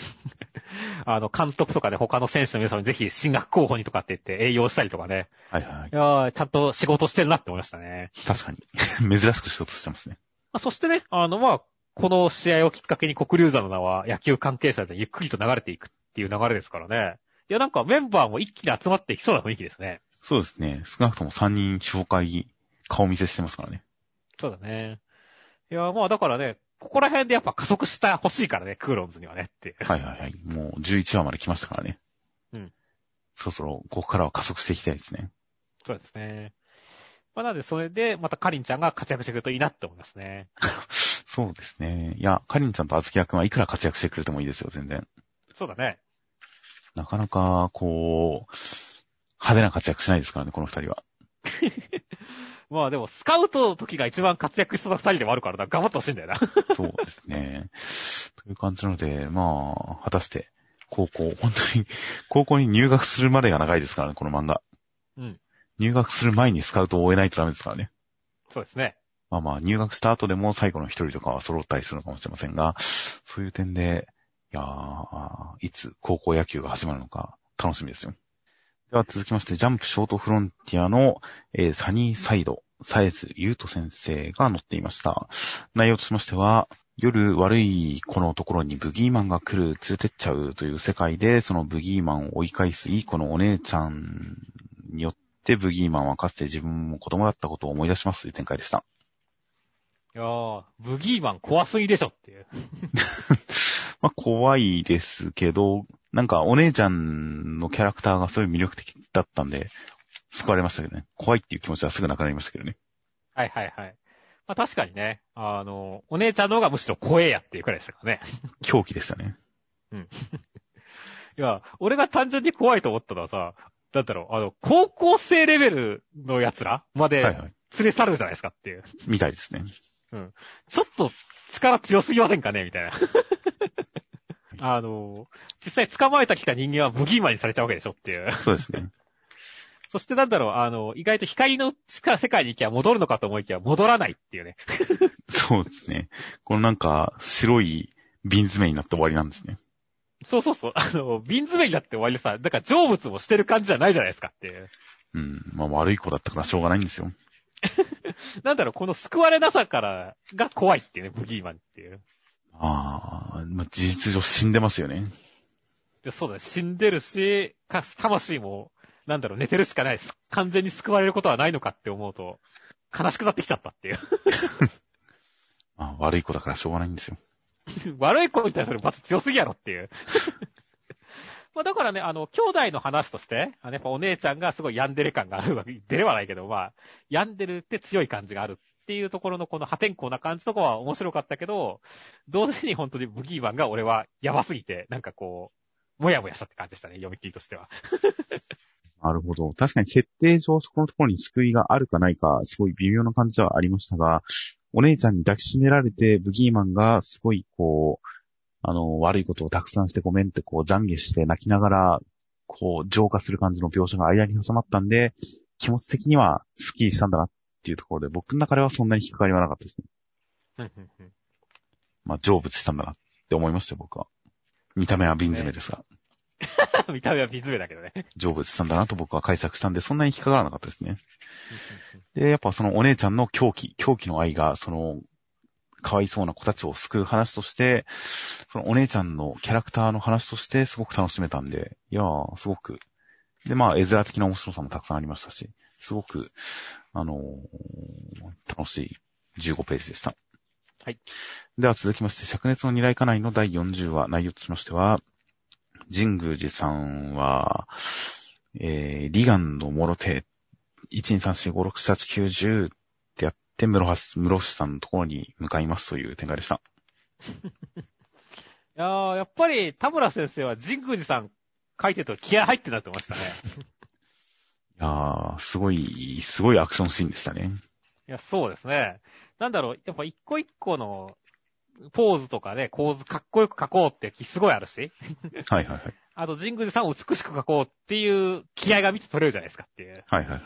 [laughs] あの、監督とかね、他の選手の皆さんにぜひ進学候補にとかって言って営業したりとかね、はいはいはいい。やーちゃんと仕事してるなって思いましたね。確かに。[laughs] 珍しく仕事してますね。まあ、そしてね、あの、まあ、この試合をきっかけに国流座の名は野球関係者でゆっくりと流れていくっていう流れですからね。いや、なんかメンバーも一気に集まっていきそうな雰囲気ですね。そうですね。少なくとも3人紹介、顔見せしてますからね。そうだね。いや、まあだからね、ここら辺でやっぱ加速した欲しいからね、クーロンズにはねって。はいはいはい。もう11話まで来ましたからね。うん。そろそろ、ここからは加速していきたいですね。そうですね。まあなので、それで、またカリンちゃんが活躍してくれるといいなって思いますね。[laughs] そうですね。いや、カリンちゃんとあずきやくんはいくら活躍してくれてもいいですよ、全然。そうだね。なかなか、こう、派手な活躍しないですからね、この二人は。[laughs] [laughs] まあでも、スカウトの時が一番活躍しそうな二人でもあるからな、頑張ってほしいんだよな。[laughs] そうですね。という感じなので、まあ、果たして、高校、本当に、高校に入学するまでが長いですからね、この漫画。うん。入学する前にスカウトを終えないとダメですからね。そうですね。まあまあ、入学した後でも最後の一人とかは揃ったりするのかもしれませんが、そういう点で、いやーいつ高校野球が始まるのか楽しみですよ。では続きまして、ジャンプショートフロンティアの、えーサニーサイド、サエズ・ユート先生が載っていました。内容としましては、夜悪い子のところにブギーマンが来る、連れてっちゃうという世界で、そのブギーマンを追い返すいい子のお姉ちゃんによってブギーマンはかつて自分も子供だったことを思い出しますという展開でした。いやー、ブギーマン怖すぎでしょっていう。[laughs] まあ怖いですけど、なんかお姉ちゃんのキャラクターがすごい魅力的だったんで、救われましたけどね。怖いっていう気持ちはすぐなくなりましたけどね。はいはいはい。まあ確かにね、あの、お姉ちゃんの方がむしろ怖えやっていうくらいでしたからね。狂気でしたね。[laughs] いや、俺が単純に怖いと思ったのはさ、なんだろう、あの、高校生レベルの奴らまで連はいはい。れ去るじゃないですかっていう。みたいですね。ちょっと力強すぎませんかね？みたいな。[laughs] あの、実際捕まえたきた人間はブギーマンにされちゃうわけでしょっていう。そうですね。[laughs] そしてなんだろう、あの、意外と光の力世界に行きゃ戻るのかと思いきや戻らないっていうね。[laughs] そうですね。このなんか、白い瓶詰めになって終わりなんですね。そうそうそう。あの、瓶詰めになって終わりでさ、だから成仏もしてる感じじゃないじゃないですかっていう。うん。まあ悪い子だったからしょうがないんですよ。[laughs] なんだろう、この救われなさからが怖いっていうね、ブギーマンっていう。ああ、まあ事実上死んでますよね。でそうだね、死んでるし、か、魂も、なんだろう、寝てるしかないです。完全に救われることはないのかって思うと、悲しくなってきちゃったっていう。[laughs] まあ悪い子だからしょうがないんですよ。[laughs] 悪い子に対する罰強すぎやろっていう。[laughs] まあだからね、あの、兄弟の話として、あのやっぱお姉ちゃんがすごい病んでる感があるわけ、出れはないけど、まあ、病んでるって強い感じがあるっていうところのこの破天荒な感じとかは面白かったけど、同時に本当にブギーマンが俺はやばすぎて、なんかこう、もやもやしたって感じでしたね、読み切りとしては。[laughs] なるほど。確かに設定上そこのところに救いがあるかないか、すごい微妙な感じではありましたが、お姉ちゃんに抱きしめられて、ブギーマンがすごいこう、あの、悪いことをたくさんしてごめんってこう懺悔して泣きながら、こう浄化する感じの描写が間に挟まったんで、気持ち的にはスッキリしたんだなていうところで、僕の中ではそんなに引っかかりはなかったですね。まあ、成仏したんだなって思いましたよ、僕は。見た目は瓶詰めですが、[laughs] 見た目は瓶詰めだけどね。成仏したんだなと僕は解釈したんで、そんなに引っかからなかったですね。で、やっぱそのお姉ちゃんの狂気、狂気の愛が、その、かわいそうな子たちを救う話として、そのお姉ちゃんのキャラクターの話としてすごく楽しめたんで、いやー、すごく。で、まあ、絵面的な面白さもたくさんありましたし、すごく、あのー楽しい15ページでした。はい。では続きまして、灼熱の二来家内の第40話、内容としましては、神宮寺さんは、えー、リガンのもろ手、1,2,3,4,5,6,7,8,9,10ってやって、室橋、室橋さんのところに向かいますという展開でした。[laughs] いやー、やっぱり田村先生は神宮寺さん書いてると気合入ってるなってましたね。[laughs] いやー、すごい、すごいアクションシーンでしたね。いや、そうですね。なんだろう、やっぱ一個一個のポーズとかね、構図かっこよく書こうって気すごいあるし、はいはいはい。あと神宮寺さんを美しく書こうっていう気合が見て取れるじゃないですかっていう。はいはいはい。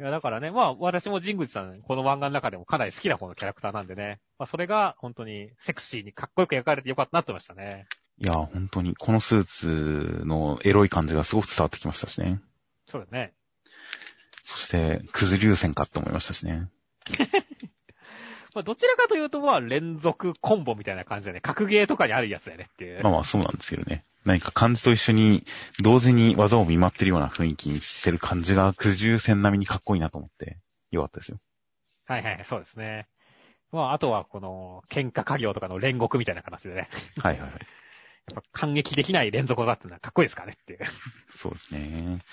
いや、だからね、まあ私も神宮寺さん、この漫画の中でもかなり好きな方のキャラクターなんでね、まあそれが本当にセクシーにかっこよく描かれてよかったなってましたね。いやー、本当に、このスーツのエロい感じがすごく伝わってきましたしね。そうだね。そして、クズ流線かって思いましたしね。[laughs] まあどちらかというとまあ連続コンボみたいな感じだね。格ゲーとかにあるやつだよねっていう。まあまあそうなんですけどね。何か漢字と一緒に同時に技を見舞ってるような雰囲気にしてる感じが、クズ流線並みにかっこいいなと思って、よかったですよ。はいはい、そうですね。まああとはこの喧嘩家業とかの煉獄みたいな形でね。はいはいはい。感激できない連続技ってのはかっこいいですかねっていう。[laughs] そうですね。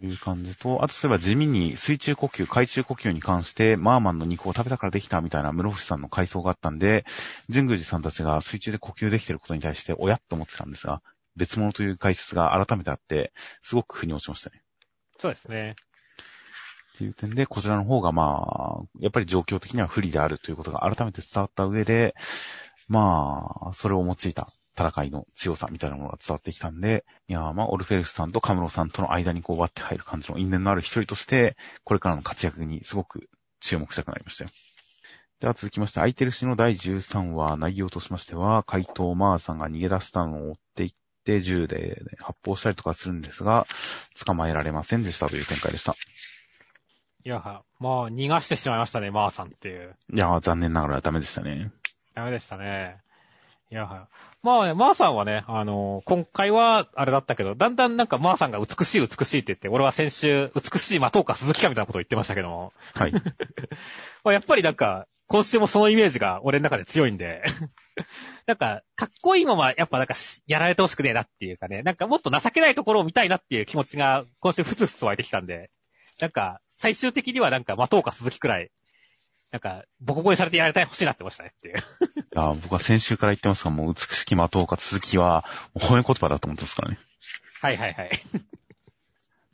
という感じと、あとそういえば地味に水中呼吸、海中呼吸に関して、マーマンの肉を食べたからできたみたいな室伏さんの回想があったんで、神宮寺さんたちが水中で呼吸できてることに対して、おやっと思ってたんですが、別物という解説が改めてあって、すごく腑に落ちましたね。そうですね。っていう点で、こちらの方がまあ、やっぱり状況的には不利であるということが改めて伝わった上で、まあ、それを用いた戦いの強さみたいなものが伝わってきたんで、いやまあ、オルフェルスさんとカムロさんとの間にこう割って入る感じの因縁のある一人として、これからの活躍にすごく注目したくなりましたよ。では続きまして、空いてる詩の第13話、内容としましては、怪盗マーさんが逃げ出したのを追っていって、銃で、ね、発砲したりとかするんですが、捕まえられませんでしたという展開でした。いや、まあ、逃がしてしまいましたね、マーさんっていう。いやー、残念ながらダメでしたね。ダメでしたね。いや、はい。まあね、マーさんはね、あのー今回はあれだったけど、だんだんなんかマーさんが美しい美しいって言って、俺は先週、美しい待とうか鈴木かみたいなことを言ってましたけども、はい。[laughs] まあやっぱりなんか、今週もそのイメージが俺の中で強いんで、[laughs] なんか、かっこいいまま、やっぱなんかし、やられてほしくねえなっていうかね、なんかもっと情けないところを見たいなっていう気持ちが、今週ふつふつ湧いてきたんで、なんか、最終的にはなんか、待とうか鈴木くらい、なんか、ボコボコにされてやられてほしいなって思いましたねっていう。いや僕は先週から言ってますが、もう美しき的岡続きは、褒め言葉だと思ってますからね。はいはいはい。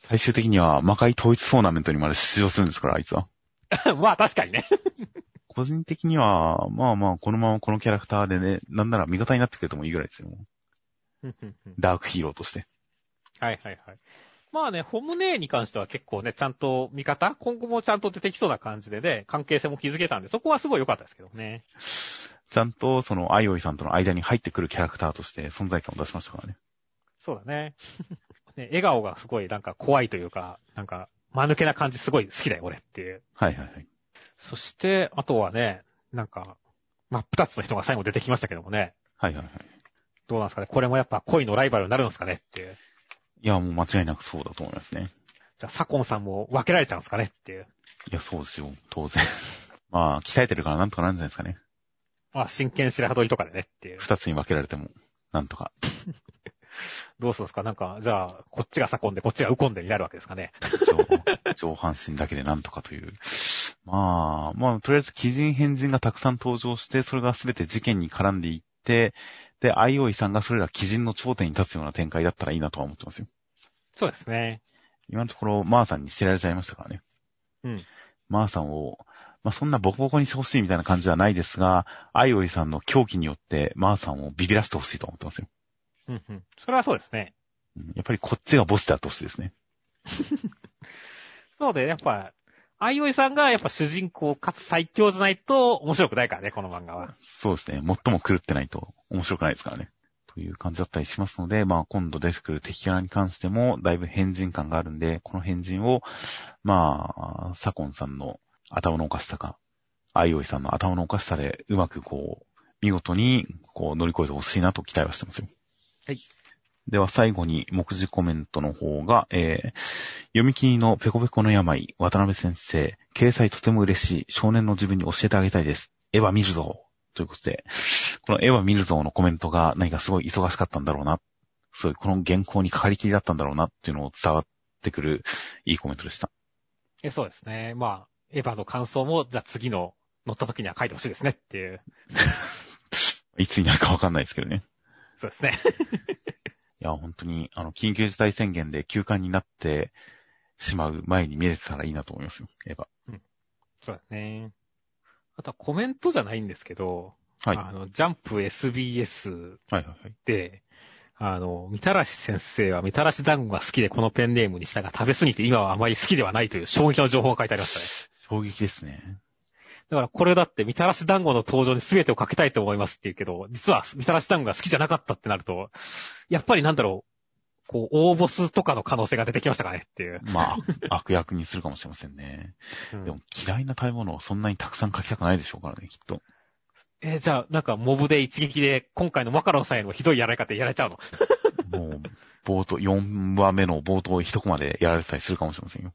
最終的には魔界統一トーナメントにまで出場するんですから、あいつは。[laughs] まあ確かにね。[laughs] 個人的には、まあまあ、このままこのキャラクターでね、なんなら味方になってくれてもいいぐらいですよ。ダークヒーローとして。はいはいはい。まあね、ホムネーに関しては結構ね、ちゃんと味方今後もちゃんと出てきそうな感じでね、関係性も築けたんで、そこはすごい良かったですけどね。[laughs] ちゃんと、その、アイオイさんとの間に入ってくるキャラクターとして存在感を出しましたからね。そうだね。[laughs] ね、笑顔がすごいなんか怖いというか、なんか、間抜けな感じすごい好きだよ、俺っていう。はいはいはい。そして、あとはね、なんか、真っ二つの人が最後出てきましたけどもね。はいはいはい。どうなんですかね？これもやっぱ恋のライバルになるんですかねっていう。いや、もう間違いなくそうだと思いますね。じゃあ、サコンさんも分けられちゃうんですかねっていう。いや、そうですよ。当然。[laughs] まあ、鍛えてるからなんとかなるんじゃないですかね。まあ、真剣白羽取りとかでねっていう。二つに分けられても、なんとか。[laughs] どうするんですか？なんか、じゃあ、こっちがサコンで、こっちがウコンでになるわけですかね。上上半身だけでなんとかという。まあ、まあ、とりあえず、鬼人変人がたくさん登場して、それが全て事件に絡んでいって、で、アイオイさんがそれら鬼人の頂点に立つような展開だったらいいなとは思ってますよ。そうですね。今のところ、マーさんに捨てられちゃいましたからね。うん。マーさんを、まあ、そんなボコボコにしてほしいみたいな感じはないですが、アイオイさんの狂気によって、マーさんをビビらせてほしいと思ってますよ。うんうん。それはそうですね。うんやっぱりこっちがボスであってほしいですね。[laughs] そうで、やっぱ、アイオイさんがやっぱ主人公かつ最強じゃないと面白くないからね、この漫画は。そうですね。最も狂ってないと面白くないですからね。という感じだったりしますので、まあ今度出てくる敵キャラに関してもだいぶ変人感があるんで、この変人を、まあ、サコンさんの頭のおかしさか、アイオイさんの頭のおかしさでうまくこう、見事にこう乗り越えてほしいなと期待はしてますよ。はい。では最後に目次コメントの方が、えー、読み切りのペコペコの病、渡辺先生、掲載とても嬉しい、少年の自分に教えてあげたいです。エヴァ見るぞということで、このエヴァ見るぞのコメントが何かすごい忙しかったんだろうな。そういう、この原稿にかかりきりだったんだろうなっていうのを伝わってくるいいコメントでした。え、そうですね。まあ、エヴァの感想も、じゃあ次の乗った時には書いてほしいですねっていう。いつになるかわかんないですけどね。そうですね。[laughs] いや、本当に、あの、緊急事態宣言で休館になってしまう前に見れてたらいいなと思いますよ、エヴァ。そうですね。あとはコメントじゃないんですけど、はい。はあの、ジャンプ SBS いはいはい。で、あの、みたらし先生はみたらし団子が好きでこのペンネームにしたが食べ過ぎて今はあまり好きではないという衝撃の情報が書いてありましたね。衝撃ですね。だからこれだってみたらし団子の登場に全てをかけたいと思いますって言うけど、実はみたらし団子が好きじゃなかったってなると、やっぱりなんだろう、こう、応募数とかの可能性が出てきましたかねっていう。まあ、悪役にするかもしれませんね。うんでも嫌いな食べ物をそんなにたくさん書きたくないでしょうからね、きっと。えーじゃあ、なんかモブで一撃で今回のマカロンさんへのひどいやられ方やられちゃうの？[laughs] もう、冒頭、4話目の冒頭一コマでやられてたりするかもしれませんよ。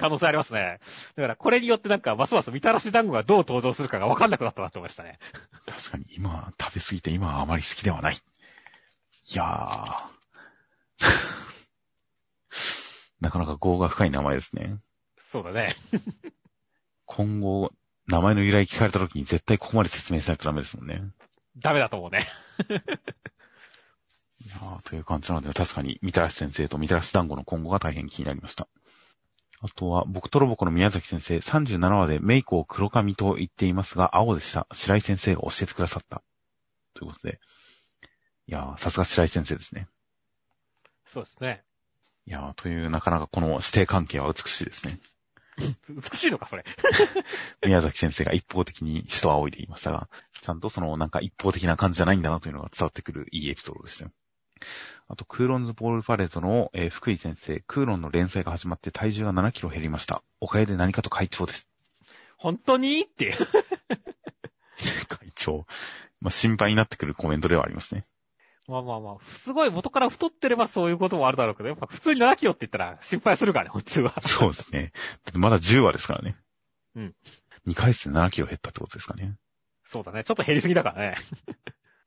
可能性ありますね。だからこれによってなんかますますみたらし団子がどう登場するかがわかんなくなったなと思いましたね。確かに今食べ過ぎて今はあまり好きではない。いやー。[laughs] なかなか業が深い名前ですね。そうだね。今後、名前の由来聞かれた時に絶対ここまで説明しないとダメですもんね。ダメだと思うね。[laughs] いやーという感じなので、確かに、みたらし先生とみたらし団子の今後が大変気になりました。あとは、僕とロボコの宮崎先生、37話でメイクを黒髪と言っていますが、青でした。白井先生が教えてくださった。ということで。いやーさすが白井先生ですね。そうですね。いやーという、なかなかこの指定関係は美しいですね。美しいのか、それ。[laughs] 宮崎先生が一方的に人を仰いでいましたが、ちゃんとそのなんか一方的な感じじゃないんだなというのが伝わってくるいいエピソードでしたよ。あと、クーロンズボールパレードの、えー福井先生、クーロンの連載が始まって体重が7キロ減りました。おかげで何かと快調です。本当に？って。[laughs] 会長。まあ、心配になってくるコメントではありますね。まあまあまあ、すごい元から太ってればそういうこともあるだろうけど、やっぱ普通に7キロって言ったら心配するからね、普通は。そうですね。だってまだ10話ですからね。うん。2ヶ月で7キロ減ったってことですかね。そうだね。ちょっと減りすぎだからね。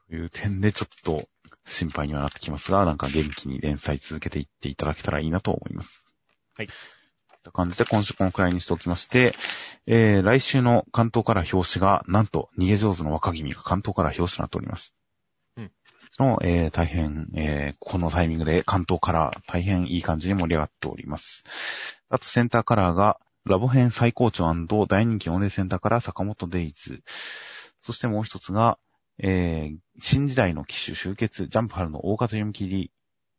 という点でちょっと心配にはなってきますが、なんか元気に連載続けていっていただけたらいいなと思います。はい。といった感じで今週このくらいにしておきまして、えー、来週の関東から表紙が、なんと逃げ上手の若君が関東から表紙となっております。うん。その、えー、大変、えー、このタイミングで関東から大変いい感じに盛り上がっております。あとセンターカラーが、ラボ編最高潮大人気オンレセンターから坂本デイズ。そしてもう一つが、えー、新時代の機種集結、ジャンプ春の大方読み切り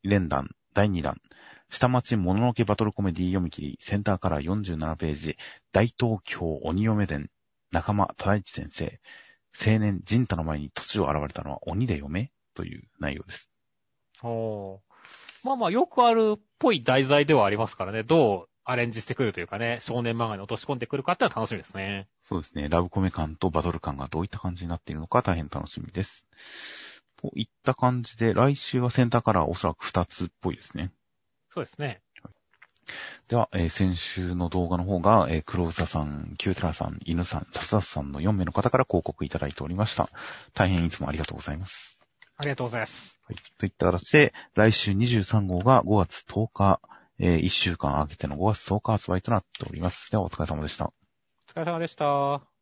連弾第2弾、下町もののけバトルコメディ読み切り、センターから47ページ、大東京鬼嫁伝、仲間忠一先生、青年ジンタの前に突如現れたのは鬼で嫁という内容です。おー。まあまあ、よくあるっぽい題材ではありますからね。どうアレンジしてくるというかね、少年漫画に落とし込んでくるかってのは楽しみですね。そうですね。ラブコメ感とバトル感がどういった感じになっているのか大変楽しみです。といった感じで、来週はセンターカラーおそらく2つっぽいですね。そうですね。では、えー先週の動画の方が、えー、黒ウサさん、キューテラさん、犬さん、タスダスさんの4名の方から広告いただいておりました。大変いつもありがとうございます。ありがとうございます。はい。といった形で、来週23号が5月10日、え1週間空けての5月10日発売となっております。では、お疲れ様でした。お疲れ様でした。